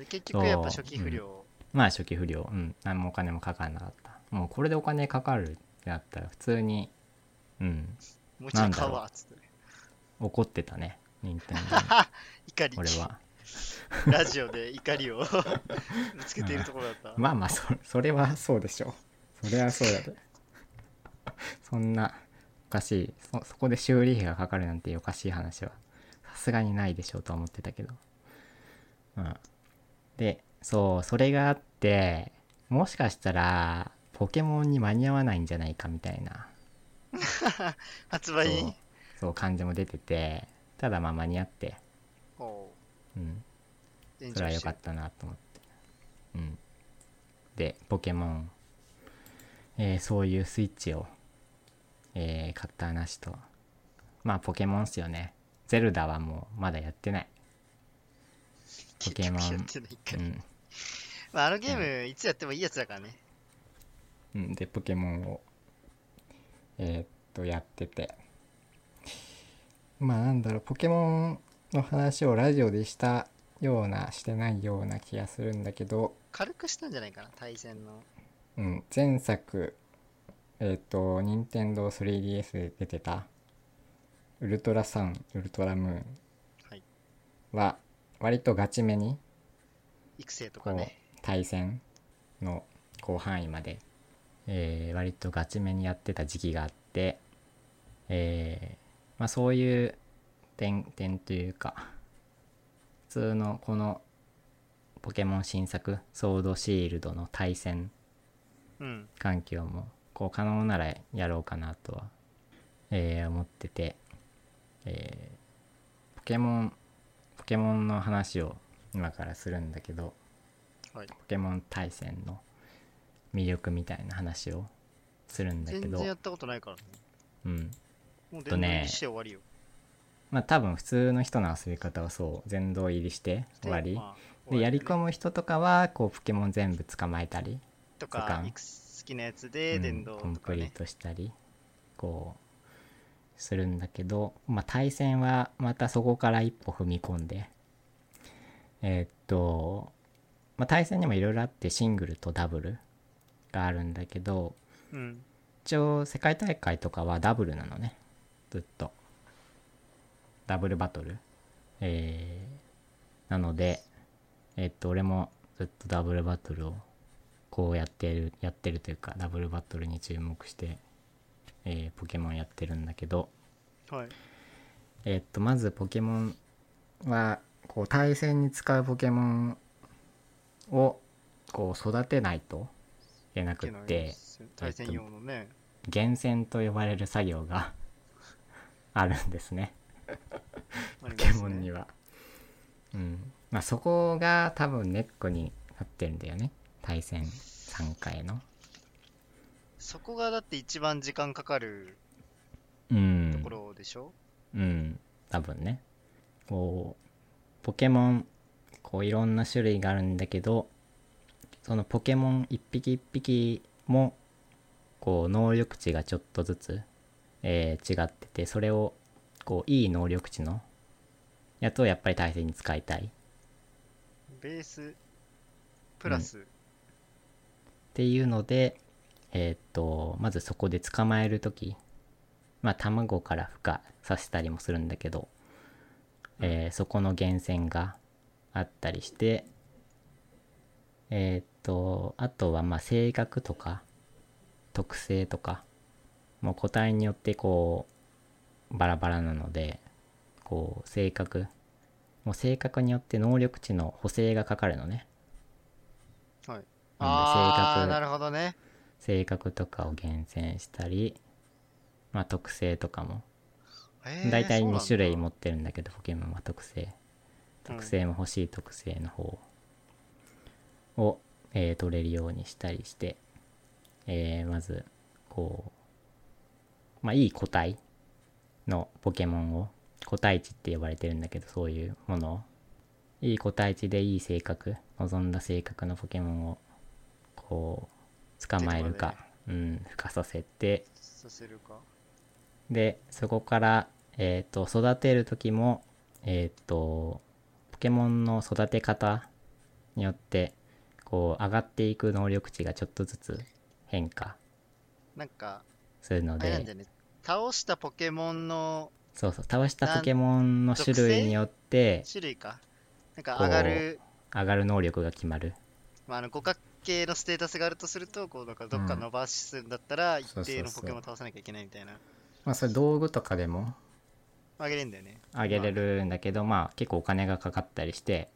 結局やっぱ初期不良。まあ初期不良。うん。何もお金もかからなかった。もうこれでお金かかるってなったら普通にうん。もう一度買う。わ、つって。怒ってたね任天堂に。[laughs] 怒り。俺は [laughs] ラジオで怒りを [laughs] ぶつけているところだった。まあまあそそれはそうでしょう。それはそうだで。[laughs] そんなおかしいそそこで修理費がかかるなんておかしい話はさすがにないでしょうとは思ってたけど。うんでそうそれがあってもしかしたらポケモンに間に合わないんじゃないかみたいな。発そう売そう感じも出ててただまあ間に合って。おうん。うそれは良かったなと思って。うん。でポケモン。えーそういうスイッチをえー買った話と。まあポケモンっすよね。ゼルダはもうまだやってない。ポケモン。うん。まあ、あのゲーム、いつやってもいいやつだからね。うん、でポケモンをえーっとやってて。まあなんだろう。ポケモンの話をラジオでしたようなしてないような気がするんだけど、軽くしたんじゃないかな、対戦の。うん、前作えーっと任天堂 3DS で出てたウルトラサンウルトラムーンは割とガチめに育成とかね。対戦の広範囲まで、えー割とガチめにやってた時期があって、えーまあ、そういう点点というか普通のこのポケモン新作ソードシールドの対戦うん。環境もこう可能ならやろうかなとは、えー思ってて、えーポケモンポケモンの話を今からするんだけどはい。ポケモン対戦の魅力みたいな話をするんだけど全然やったことないからね。うんもうとねまあ多分普通の人の遊び方はそう全道入りして終わり、まあでやり込む人とかはこうポケモン全部捕まえたりりとか、好きなやつでうん電動コンとかね。プリートしたりこうするんだけど、まあ、対戦はまたそこから一歩踏み込んで。えーっと、まあ、対戦にもいろいろあってシングルとダブルがあるんだけどうん。一応世界大会とかはダブルなのね。ずっとダブルバトルえーなのでえーっと俺もずっとダブルバトルをこうやってるやってるというかダブルバトルに注目して、えーポケモンやってるんだけどはい。えーっとまずポケモンはこう対戦に使うポケモンをこう育てないといけなくって対戦用のね。厳選と呼ばれる作業が [laughs] あるんですねポポケモンには。うん。まあそこが多分ネックになってるんだよね。対戦参加への。そこがだって一番時間かかるうん。ところでしょ、うん。多分ね。こうポケモンこういろんな種類があるんだけどそのポケモン一匹一匹もこう能力値がちょっとずつ、えー違っててそれをこういい能力値のやつをやっぱり対戦に使いたい。ベースプラス、っていうのでえーっとまずそこで捕まえる時まあ卵から孵化させたりもするんだけど、えーそこの源泉があったりしてえーっとあとはまあ性格とか特性とかもう個体によってこうバラバラなのでこう性格もう性格によって能力値の補正がかかるのね。はい。ああ、性格なるほどね。性格とかを厳選したり、まあ、特性とかも。えー大体2そうなんだ。種類持ってるんだけどポケモンは特性。うん特性も欲しい特性の方。を、えー取れるようにしたりして、えーまずこうまあいい個体のポケモンを個体値って呼ばれてるんだけどそういうものをいい個体値でいい性格望んだ性格のポケモンをこう捕まえるかか、うん孵化させて。でそこから、えー、と育てる時もえっ、とポケモンの育て方によってこう上がっていく能力値がちょっとずつ変化なんか、するのでね。倒したポケモンのそうそう倒したポケモンの種類によって種類か。なんか上がる、上がる能力が決まるまあ、あの五角形のステータスがあるとすると、こうなんかどっか伸ばすんだったら、一定のポケモンを倒さなきゃいけないみたいな。まあそれ道具とかでもあげれんだよね。上げれるんだけどまあ結構お金がかかったりして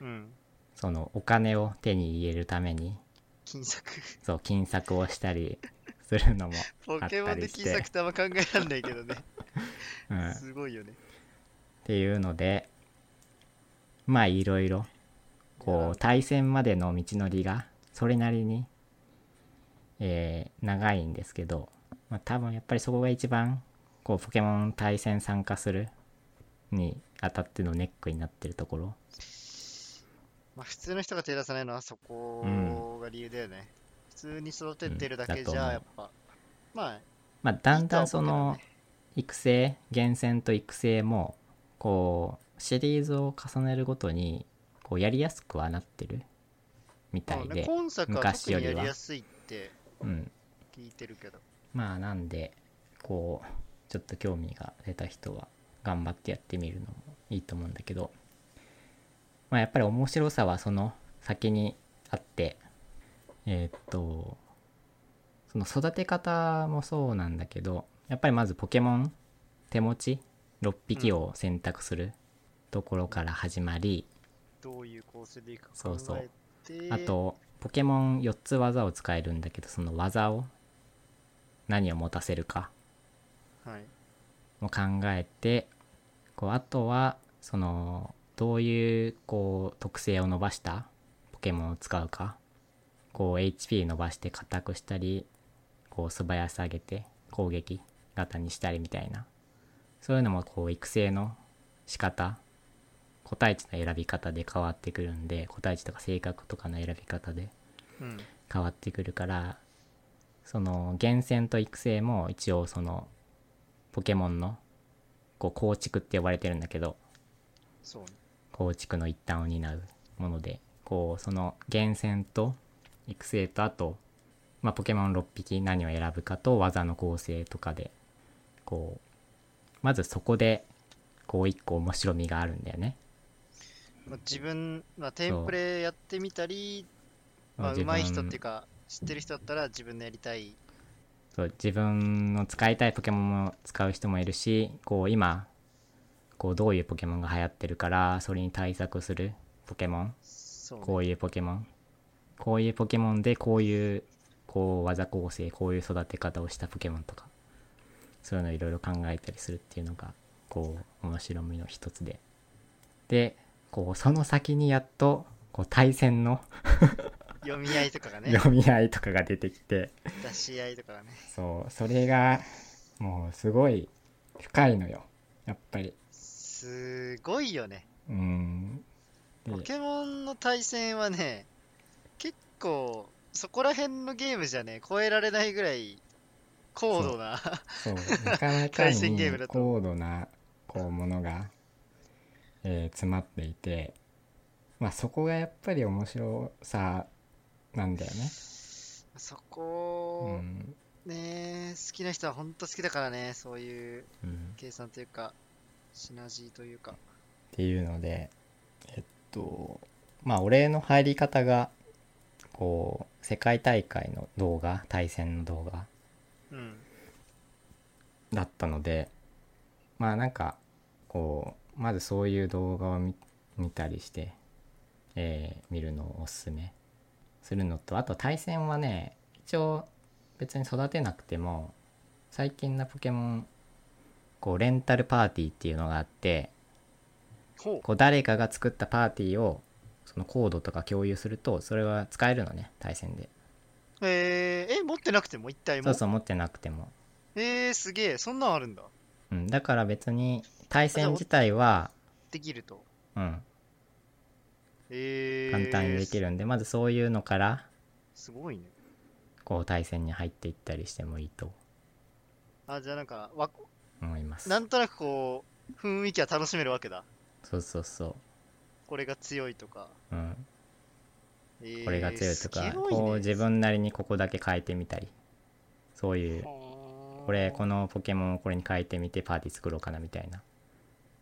うん。そのお金を手に入れるために金策。そう金策をしたり [laughs] すするのも、ポケモンで金作ってあんま考えらんないけどね。[laughs] うん、っすごいよね。ていうのでまあいろいろこう対戦までの道のりがそれなりに、えー長いんですけど、まあ、多分やっぱりそこが一番こうポケモン対戦参加するにあたってのネックになってるところまあ普通の人が手出さないのはそこが理由だよね。普通に育ててるだけじゃ、やっぱ、まあ、まあだんだんその育成厳選と育成もこうシリーズを重ねるごとにこうやりやすくはなってるみたいまあねで、今作は特に昔よりは。やりやすいってうん、聞いてるけど。まあなんでこうちょっと興味が出た人は頑張ってやってみるのもいいと思うんだけどまあやっぱり面白さはその先にあってえーっとその育て方もそうなんだけどやっぱりまずポケモン手持ち6匹を選択するところから始まり、どういう構成でいくか考そうそうあとポケモン4つ技を使えるんだけどその技を何を持たせるかはい。も考えてこうあとはそのどういうこう特性を伸ばしたポケモンを使うかこう HP 伸ばして硬くしたりこう素早さ上げて攻撃型にしたりみたいなそういうのもこう育成の仕方個体値の選び方で変わってくるんで個体値とか性格とかの選び方でうん。変わってくるからその厳選と育成も一応そのポケモンのこう構築って呼ばれてるんだけど。構築の一端を担うものでこうその厳選と育成とあと、まあ、ポケモン6匹何を選ぶかと技の構成とかでこうまずそこでこう一個面白みがあるんだよね。まあ、自分、まあ、テンプレやってみたり、まあ、上手い人っていうか、知ってる人だったら自分でやりたい。そう自分の使いたいポケモンも使う人もいるしこう今こうどういうポケモンが流行ってるからそれに対策するポケモンこういうポケモンこういうポケモンでこういうこう技構成こういう育て方をしたポケモンとかそういうのいろいろ考えたりするっていうのがこう面白みの一つで。でこうその先にやっとこう対戦の読み合いとかがね、読み合いとかが出てきて。出し合いとかがね。そうそれがもうすごい深いのよ。やっぱり。すごいよね。うん。でポケモンの対戦はね、結構、そこら辺のゲームじゃね、超えられないぐらい高度な。そうなかなか対戦ゲームに高度なこうものが、えー詰まっていてまあそこがやっぱり面白さなんだよね。そうこ、んね、好きな人は本当好きだからね、そういううん、計算というか、シナジーというか。っていうのでえっとまあ俺の入り方がこう世界大会の動画対戦の動画うん。だったのでまあなんかこうまずそういう動画を見見たりして、えー見るのをおすすめするのとあと対戦はね一応別に育てなくても最近のポケモンこうレンタルパーティーっていうのがあって。こう誰かが作ったパーティーをそのコードとか共有するとそれは使えるのね対戦で。えー、え、持ってなくても一体も？そうそう持ってなくても。えー、すげえ、そんなんあるんだ。うん、だから別に対戦自体は、できると。うん、えー、簡単にできるんで、まずそういうのからすごいね。こう対戦に入っていったりしてもいいと。あ、じゃあなんか、わ思います。なんとなくこう、雰囲気は楽しめるわけだ。そうそうそこれが強いとか。う、うん、えーこれが強いとか、ね。こう自分なりにここだけ変えてみたり。そういうこれこののポケモンをこれに変えてみてパーティー作ろうかなみたいな。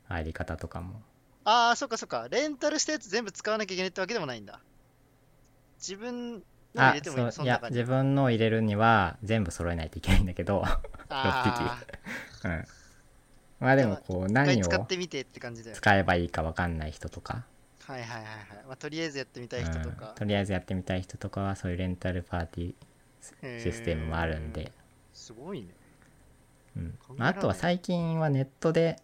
入り方とかも。ああ、そっかそっか。レンタルしたやつ全部使わなきゃいけないってわけでもないんだ。自分の入あれてもいいのそういや。自分のを入れるには全部揃えないといけないんだけど。あ [laughs] うん。まあでもこう何を使ってみてって感じだよね。使えばいいか分かんない人とかはいはいはいはい。まあ、とりあえずやってみたい人とうんか。とりあえずやってみたい人とかはそういうレンタルパーティーシステムもあるんで、すごいね。うんあ、あとは最近はネットで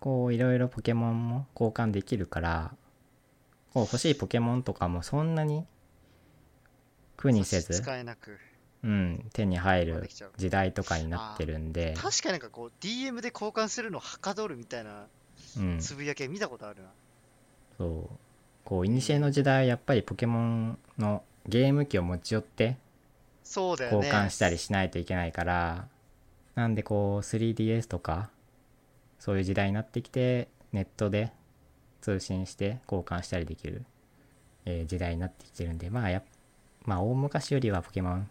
こういろいろポケモンも交換できるからこう欲しいポケモンとかもそんなに苦にせず、使えなく。うん、手に入る時代とかになってるんで、確かになんかこう、DM で交換するのはかどるみたいなうん、つぶやき見たことあるな。そうこう古の時代はやっぱりポケモンのゲーム機を持ち寄ってそうだよね。交換したりしないといけないから、なんでこう 3DS とかそういう時代になってきてネットで通信して交換したりできる、えー時代になってきてるんでまあやっまあ大昔よりはポケモン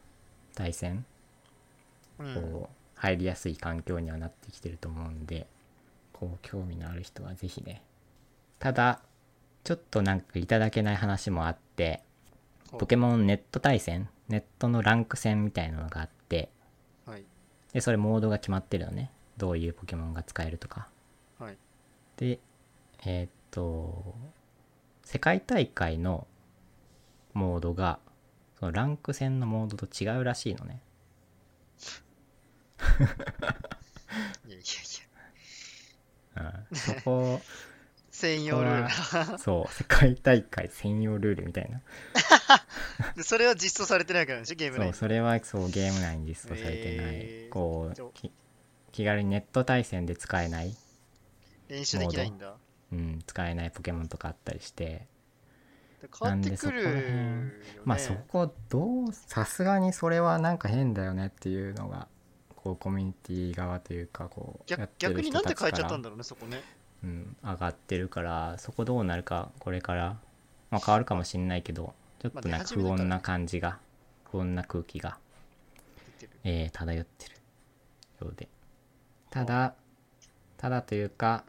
対戦うん。こう入りやすい環境にはなってきてると思うんでこう興味のある人はぜひねただちょっとなんかいただけない話もあってポケモンネット対戦？ネットのランク戦みたいなのがあってはい。でそれモードが決まってるのねどういうポケモンが使えるとかはい。でえーっと世界大会のモードがそのランク戦のモードと違うらしいのねいやいやいや。[laughs] うん、そこ専用ルールな。そう世界大会専用ルールみたいなで [laughs] それは実装されてないからでしょ、ゲーム内に。そうそれはそうゲーム内に実装されてない、えーこうき気軽にネット対戦で使えない、練習できないんだ。うん、使えないポケモンとかあったりしてで変わってくるよ、なんでそこら辺ね。まあそこどうさすがにそれはなんか変だよねっていうのがこうコミュニティ側というかこうや逆ってる逆になんで変えちゃったんだろうね、そこね。うん、上がってるからそこどうなるかこれから、まあ、変わるかもしんないけどちょっとなんか不穏な感じが不穏な空気が、えー漂ってる。ようで。ただただというか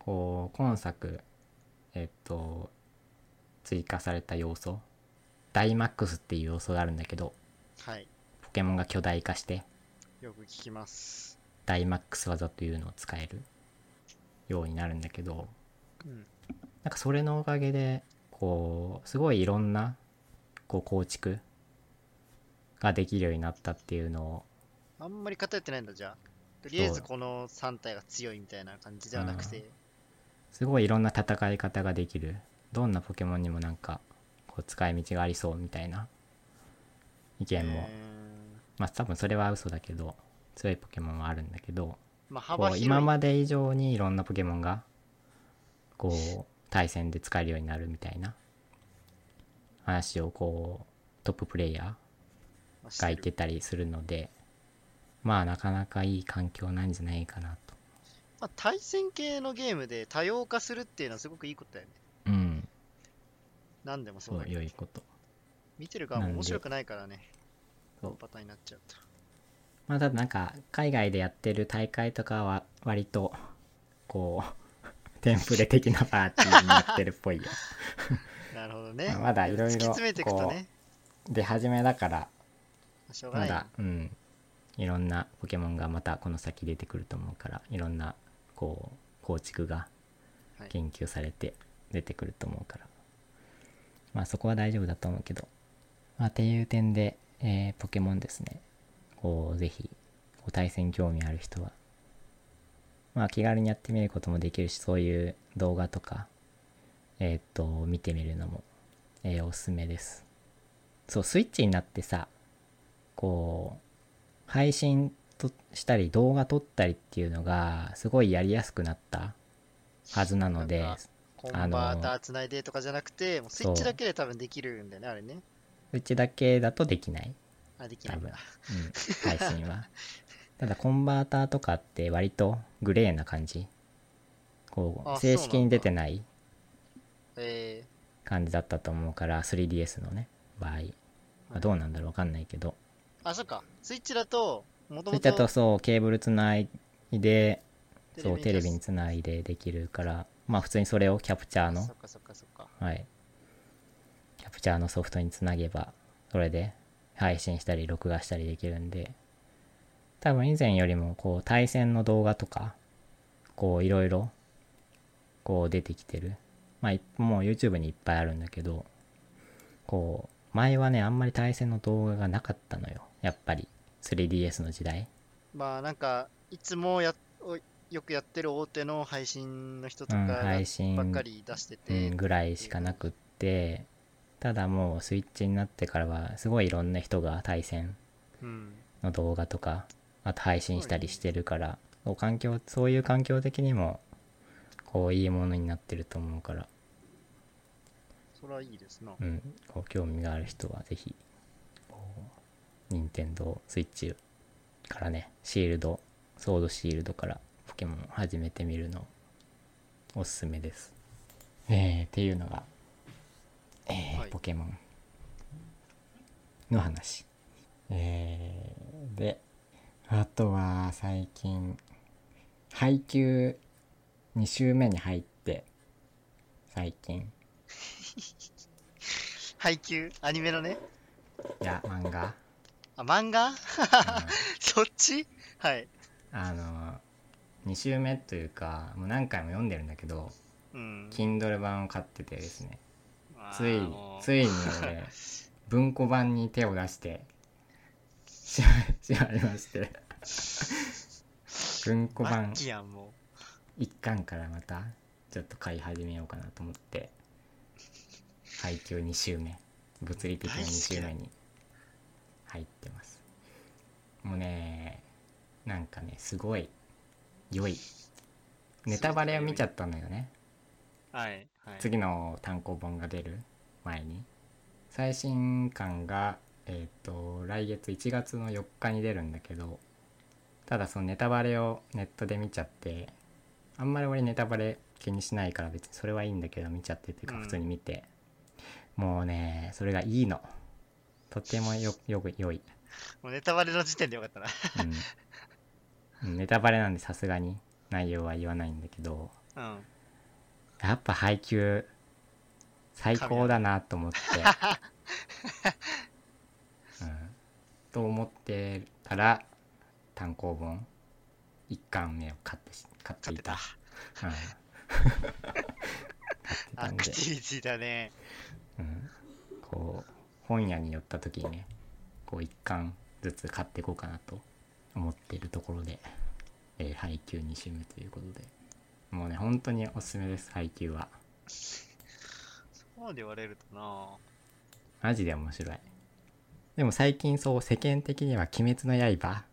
こう今作えっと追加された要素ダイマックスっていう要素があるんだけどはい。ポケモンが巨大化してよく聞きます。ダイマックス技というのを使えるようになるんだけどうん。なんかそれのおかげでこうすごいいろんなこう構築ができるようになったっていうのをあんまり偏ってないんだ、じゃあ。とりあえずこの3体が強いみたいな感じではなくて。すごいいろんな戦い方ができるどんなポケモンにもなんかこう使い道がありそうみたいな意見も、えまあ多分それは嘘だけど強いポケモンはあるんだけどーまあ、こ幅広い。う今まで以上にいろんなポケモンがこう対戦で使えるようになるみたいな話をこうトッププレイヤーまあしてたりするのでまあなかなかいい環境なんじゃないかなとまあ、対戦系のゲームで多様化するっていうのはすごくいいことだよね。うん何でもそそううだけど良いこと見てる側も面白くないからね。そうパターンになっちゃうと。まあなんか海外でやってる大会とかは割とこう [laughs] テンプレ的なパーティーになってるっぽいよ [laughs] なるほどね。まだいろいろ突き詰めていくとね。出始めだからま。だうんいろんなポケモンがまたこの先出てくると思うからいろんなこう構築がはい研究されて出てくると思うから、まあそこは大丈夫だと思うけどまあっていう点で、えーポケモンですねこうぜひこう対戦興味ある人はまあ気軽にやってみることもできるしそういう動画とかえーっと見てみるのも、えーおすすめですそうスイッチになってさこう配信としたり動画撮ったりっていうのがすごいやりやすくなったはずなのでなんかコンバーターつないでとかじゃなくて、もうスイッチだけで多分できるんだよね、あれね。うちだけだとできない、あ、できないんだ。うん、配信は [laughs] ただコンバーターとかって割とグレーな感じこうあ正式に出てないえ感じだったと思うから 3DS のね場合、まあどうなんだろうわかんないけどー、あ、そっか。スイッチだと、もともそれだととそうケーブルつないでそうテレビにつつないでできるからまあ普通にそれをキャプチャーの。はい。キャプチャーのソフトにつなげば、それで配信したり録画したりできるんで、多分以前よりもこう対戦の動画とか、こういろいろこう出てきてる。まあいもう YouTube にいっぱいあるんだけど、こう前はね、あんまり対戦の動画がなかったのよ。やっぱり。3DS の時代まあなんか、いつもやおよくやってる大手の配信の人とか配信ばっかり出してうて、んぐらいしかなくってただもうスイッチになってからはすごいいろんな人が対戦うん。の動画とかあと配信したりしてるからそう環境そういう環境的にもこういいものになってると思うからそれはいいですな。うん、こう興味がある人はぜひ任天堂スイッチからねシールドソードシールドからポケモンを始めてみるのおすすめですえー、っていうのが、えーはい。ポケモン。の話。えー、であとは最近配給2週目に入って最近。[laughs] 配給アニメのね？いや漫画。あ、漫画？うん。[laughs] そっち？はい。あの2週目というかもう何回も読んでるんだけどうん。Kindle 版を買っててですねついついに俺 [laughs] 文庫版に手を出してしまいまして。[laughs] 文庫マ版ッキやん、も。1巻からまたちょっと買い始めようかなと思って。配給2週目。物理的な2週目に入ってます。もうねなんかねすごい良い。ネタバレを見ちゃったのよね。う。はい。はい。次の単行本が出る前に。最新巻がえっ、と来月1月の4日に出るんだけどただそのネタバレをネットで見ちゃってあんまり俺ネタバレ気にしないから別にそれはいいんだけど見ちゃってっていうかうん。普通に見て、もうねそれがいいの。とてもよよく良い、もうネタバレの時点でよかったな。うん。うん、ネタバレなんでさすがに内容は言わないんだけど。うん。やっぱ配給最高だなと思って、うん、と思ってたら単行本1巻目を買ってし買っていた。ん、アクテ、ィビティだね。うん、こう本屋に寄った時にねこう1巻ずつ買っていこうかなと思っているところで、えー配給2週目ということでもうね本当におすすめです配給は。そうで言われるとな。マジで面白い。でも最近そう世間的には「鬼滅の刃」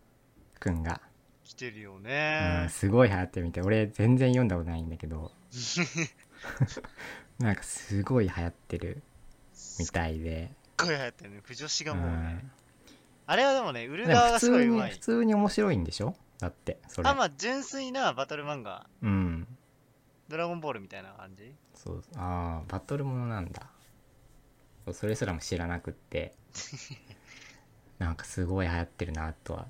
くんが、来てるようん、ね。すごい流行ってみて。俺全然読んだことないんだけど。[laughs] なんかすごい流行ってる。みたいで、すっごい流行ってるね。不女子がうんもうね。あれはでもね、売る側がすごいうまい。に普通に面白いんでしょ？だってそれ。あ、まあ純粋なバトル漫画。うんドラゴンボールみたいな感じ？そうああバトルものなんだ。それすらも知らなくって。[laughs] なんかすごい流行ってるなとは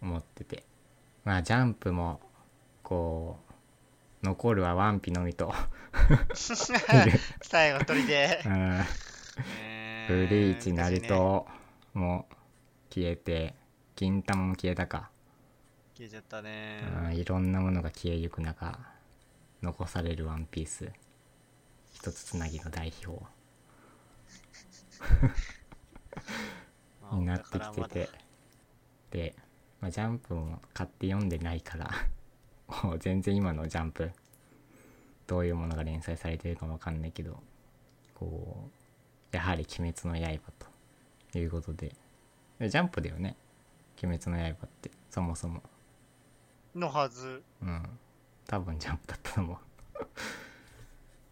思ってて。まあジャンプもこう残るはワンピのみと。[laughs] 最後鳥で。う。ん、えブリーチナルトも消えて金玉も消えたか、消えちゃったね。うん、いろんなものが消えゆく中残されるワンピース。一つつなぎの代表。まあになってきてて。で、まあ、ジャンプも買って読んでないから。もう全然今のジャンプ。どういうものが連載されてるかもわかんないけど。こうやはり「鬼滅の刃」ということでで。ジャンプだよね「鬼滅の刃」って。そもそも。のはず。うん多分ジャンプだったと思う。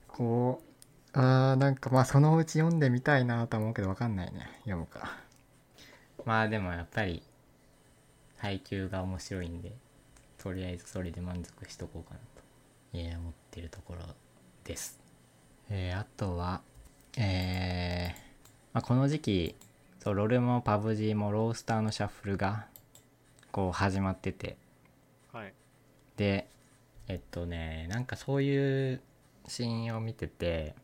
こうあーなんかまあそのうち読んでみたいなと思うけどわかんないね読むか。まあでもやっぱり配給が面白いんでとりあえずそれで満足しとこうかなと、えー思ってるところです。えーあとはえーまあ、この時期そうロルもパブ G もロースターのシャッフルがこう始まってて。はい。でえっとねなんかそういうシーンを見てて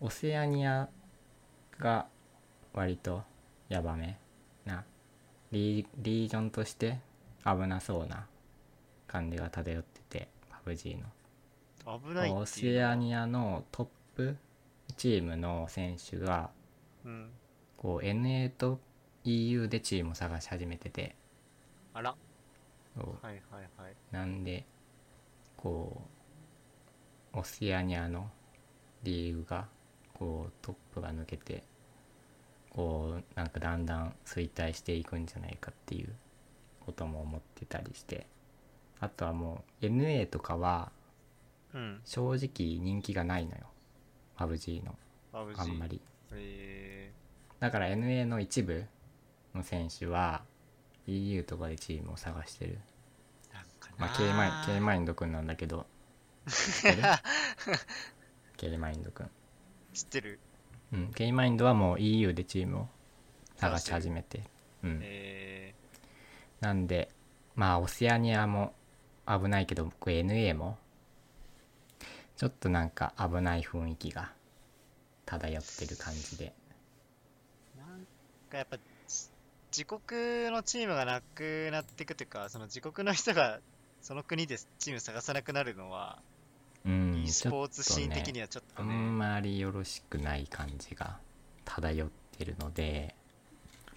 オセアニアが割とヤバめなリージョンとして危なそうな感じが漂っててパブ G の危ない。オセアニアのトップチームの選手がうん。こう N8 以 EU でチームを探し始めててあら。はいはいはい。なんでこうオセアニアのリーグがこうトップが抜けてこうなんかだんだん衰退していくんじゃないかっていうことも思ってたりして。あとはもう NA とかはうん。正直人気がないのよ。PUBG の。バブジあんまり。えだから NA の一部の選手は EU とかでチームを探してるまあ K マイン K マインドくんなんだけど。[laughs] K マインドくん知ってる。うん K マインドはもう EU でチームを探し始めて。うん。えなんでまあオセアニアも危ないけど僕 NA も。ちょっとなんか危ない雰囲気が漂ってる感じで。ー、なんかやっぱ、ち自国のチームがなくなっていくというか、その自国の人がその国でチーム探さなくなるのは、うん e スポーツシーン的にはちょっあとね、んまりよろしくない感じが漂ってるので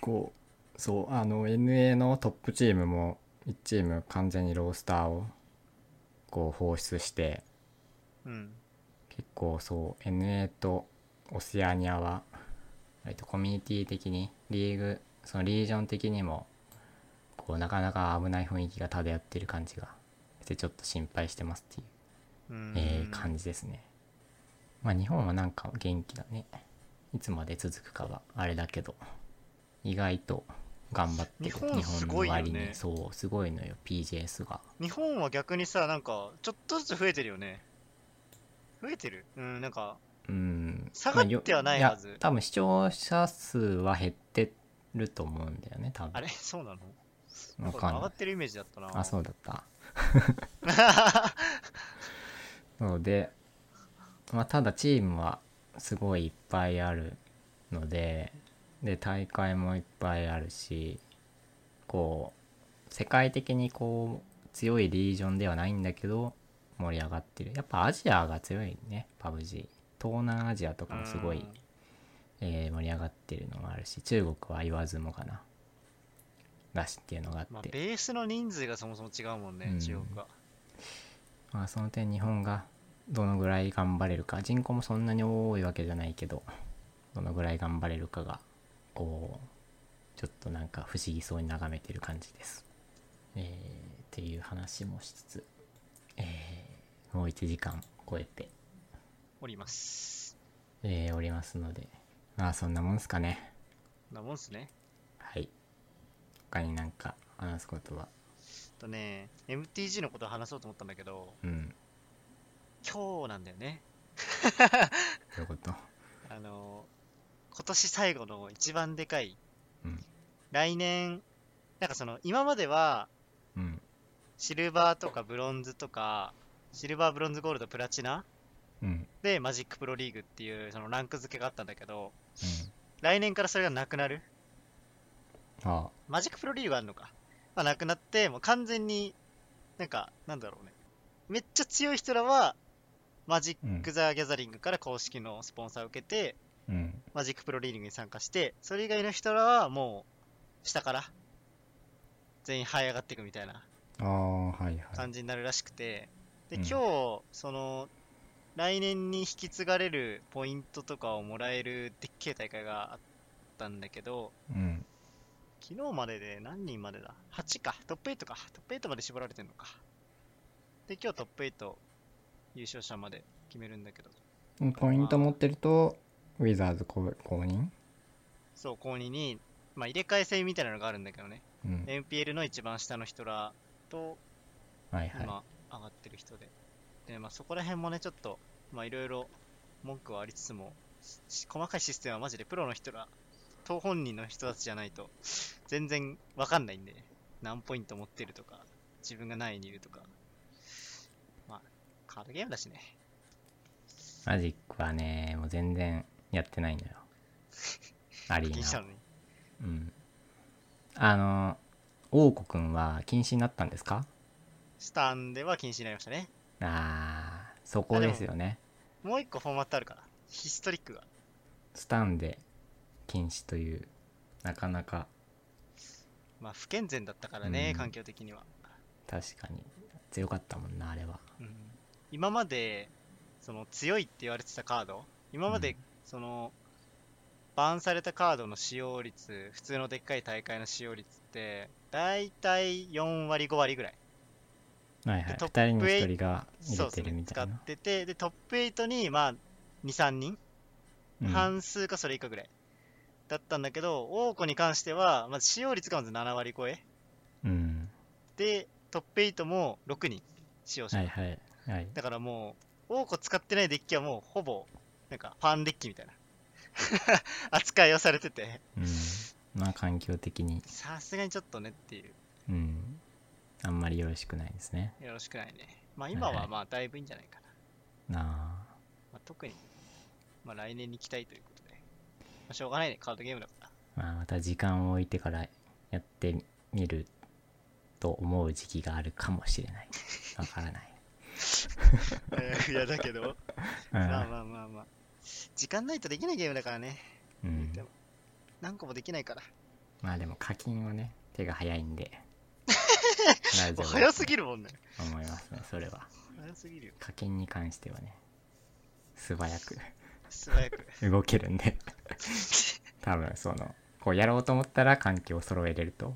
こうそうあの NA のトップチームも1チーム完全にロースターをこう放出してうん。結構そう NA とオセアニアは割とコミュニティ的にリーグそのリージョン的にもこうなかなか危ない雰囲気が漂ってる感じがしてちょっと心配してますっていううんえー感じですね。まあ日本はなんか元気だね。いつまで続くかはあれだけど、意外と頑張ってる。日本の割に。そう、すごいのよ、PJS が。日本は逆にさ、なんか、ちょっとずつ増えてるよね。増えてる？うん、なんか、うん。下がってはないはずまあよ多分視聴者数は減ってると思うんだよね、多分。あれ？そうなの？なわんか。上がってるイメージだったな。あ、そうだった。そうで、まあ、ただチームはすごいいっぱいあるのでで大会もいっぱいあるしこう世界的にこう強いリージョンではないんだけど盛り上がってる。やっぱアジアが強いね PUBG 東南アジアとかもすごい、えー盛り上がってるのもあるし中国は言わずもがなだしっていうのがあって、まあ、ベースの人数がそもそも違うもんね、うん中国は。まあその点日本がどのぐらい頑張れるか人口もそんなに多いわけじゃないけどどのぐらい頑張れるかがこうちょっとなんか不思議そうに眺めてる感じです。えー、っていう話もしつつ、えーもう1時間超えて、おります。えーおりますのでまあそんなもんすかね。こんなもんっすね。はい。他になんか話すことは。とね、MTG のことを話そうと思ったんだけど、うん。今日なんだよね。どういうこと？[laughs] あの、今年最後の一番でかい、うん。来年、なんかその、今までは、うん。シルバーとかブロンズとか、シルバー、ブロンズ、ゴールド、プラチナうん。でマジックプロリーグっていうそのランク付けがあったんだけど、うん。来年からそれがなくなる。ああ。マジックプロリーグあるのか。まあ、なくなって、もう完全に、なんか、なんだろうね。めっちゃ強い人らは、マジック・ザ・ギャザリングから公式のスポンサーを受けて、うん。マジックプロリーグに参加して、それ以外の人らはもう、下から、全員這い上がっていくみたいな。感じになるらしくて、で、うん今日、その、来年に引き継がれるポイントとかをもらえるでっけえ大会があったんだけど、うん。昨日までで何人までだ ?8 か。トップ8か。トップ8まで絞られてんのか。で、今日トップ8優勝者まで決めるんだけど、ポイント持ってると、ウィザーズ公公認？そう、公認に、まあ、入れ替え戦みたいなのがあるんだけどね。うん。NPL の一番下の人らと、はいはい。今、上がってる人で。で、まあ、そこら辺もね、ちょっと、まあ、いろいろ文句はありつつも、し細かいシステムはマジでプロの人ら、当本人の人たちじゃないと、全然わかんないんで、何ポイント持ってるとか、自分が何位にいるとか。まあ、カードゲームだしね。マジックはね、もう全然やってないのよ。[laughs] アリーナ。うん。あの、王子くんは禁止になったんですか？スタンでは禁止になりましたね。あー、そこですよね。もう一個フォーマットあるから。ヒストリックが。スタンで禁止という、なかなか。まあ不健全だったからね、うん。環境的には、確かに。強かったもんなあれは。うん。今までその強いって言われてたカード今までうん。その、バンされたカードの使用率普通のでっかい大会の使用率ってだいたい4割5割ぐらい。はいはい。でトップ2人に8 1人が入れてるそうですね。みたいな使っててでトップ8にまあ23人、うん。半数かそれ以下ぐらいだったんだけど王子に関してはまず使用率がまず7割超え。うん。でトップ8も6人使用者、はいはいはい。だからもう王子使ってないデッキはもうほぼなんかファンデッキみたいな。[laughs] 扱いをされてて。うん。まあ環境的に。さすがにちょっとねっていう。うん。あんまりよろしくないですね。よろしくないね。まあ今はいははい。まあだいぶいいんじゃないかな、なあ。まあ、特に、まあ、来年に期待ということで、まあ、しょうがないねカードゲームだから。まあまた時間を置いてからやってみると思う時期があるかもしれない。わからない、いやだけど。[laughs] うん。まあまあまあまあ。時間ないとできないゲームだからね。うん。でも何個もできないから。まあでも課金はね手が早いんで。大丈夫だと早すぎるもんね。思いますねそれは。早すぎるよ。課金に関してはね。素早く素早く。動けるんで [laughs] 多分そのこうやろうと思ったら環境を揃えれると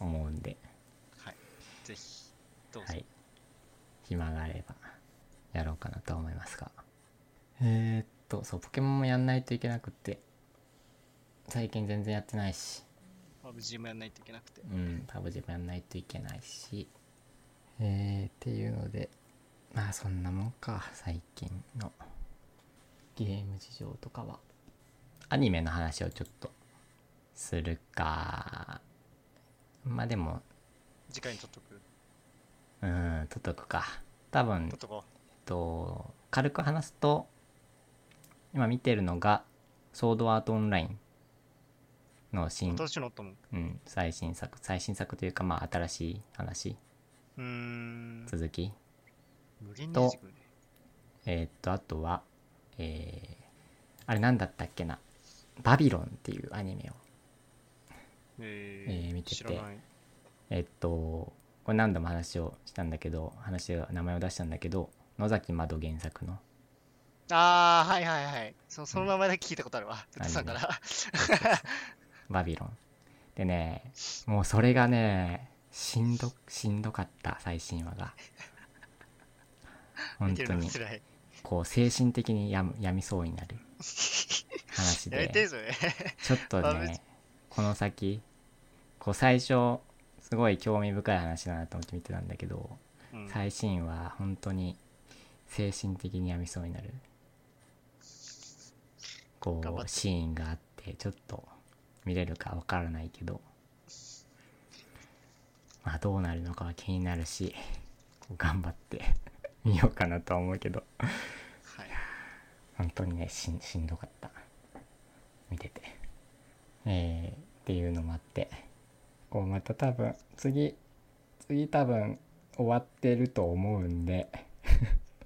思うんで。はい。ぜひどうぞ、はい。暇があればやろうかなと思いますが。えー、っとそうポケモンもやんないといけなくって最近全然やってないし。パブ G もやんないといけなくて。うんパブジもやんないといけないし。えー、っていうのでまあそんなもんか最近のゲーム事情とかは？アニメの話をちょっとするか。まあでも次回に撮っとく？うんとっとくか。多分えっと軽く話すと今見てるのがソードアートオンラインのう新うん、最新作。最新作というかまあ新しい話。うーん。続き。無限に出てくるね。えーっとあとはえー、あれなんだったっけな？バビロンっていうアニメを。ええー見てて。えーっとこれ何度も話をしたんだけど話を名前を出したんだけど野崎窓原作の。ああはいはいはい。そその名前だけ聞いたことあるわ。テトさんから。バビロン。でねもうそれがねしんどしんどかった最新話が。本当にこう精神的に病む病みそうになる。話で。ちょっとねこの先こう最初すごい興味深い話だなと思って見てたんだけどうん。最新話本当に精神的に病みそうになる。こうシーンがあってちょっと見れるかわからないけどまあどうなるのかは気になるし頑張って見ようかなとは思うけど。はい。本当にねしんしんどかった。見てて。えー、っていうのもあって。こうまた多分次次多分終わってると思うんで。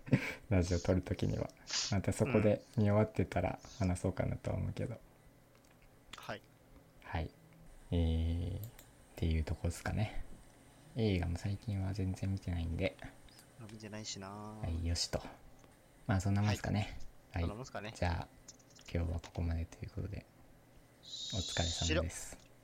[laughs] ラジオ撮る時には。またそこで見終わってたら話そうかなとは思うけど、はい。はい。えー、っていうとこですかね。映画も最近は全然見てないんで、見てないしな。はい、よしと。まあそんなもんですかね。はい、そんなもんすかね。じゃあ今日はここまでということでお疲れ様です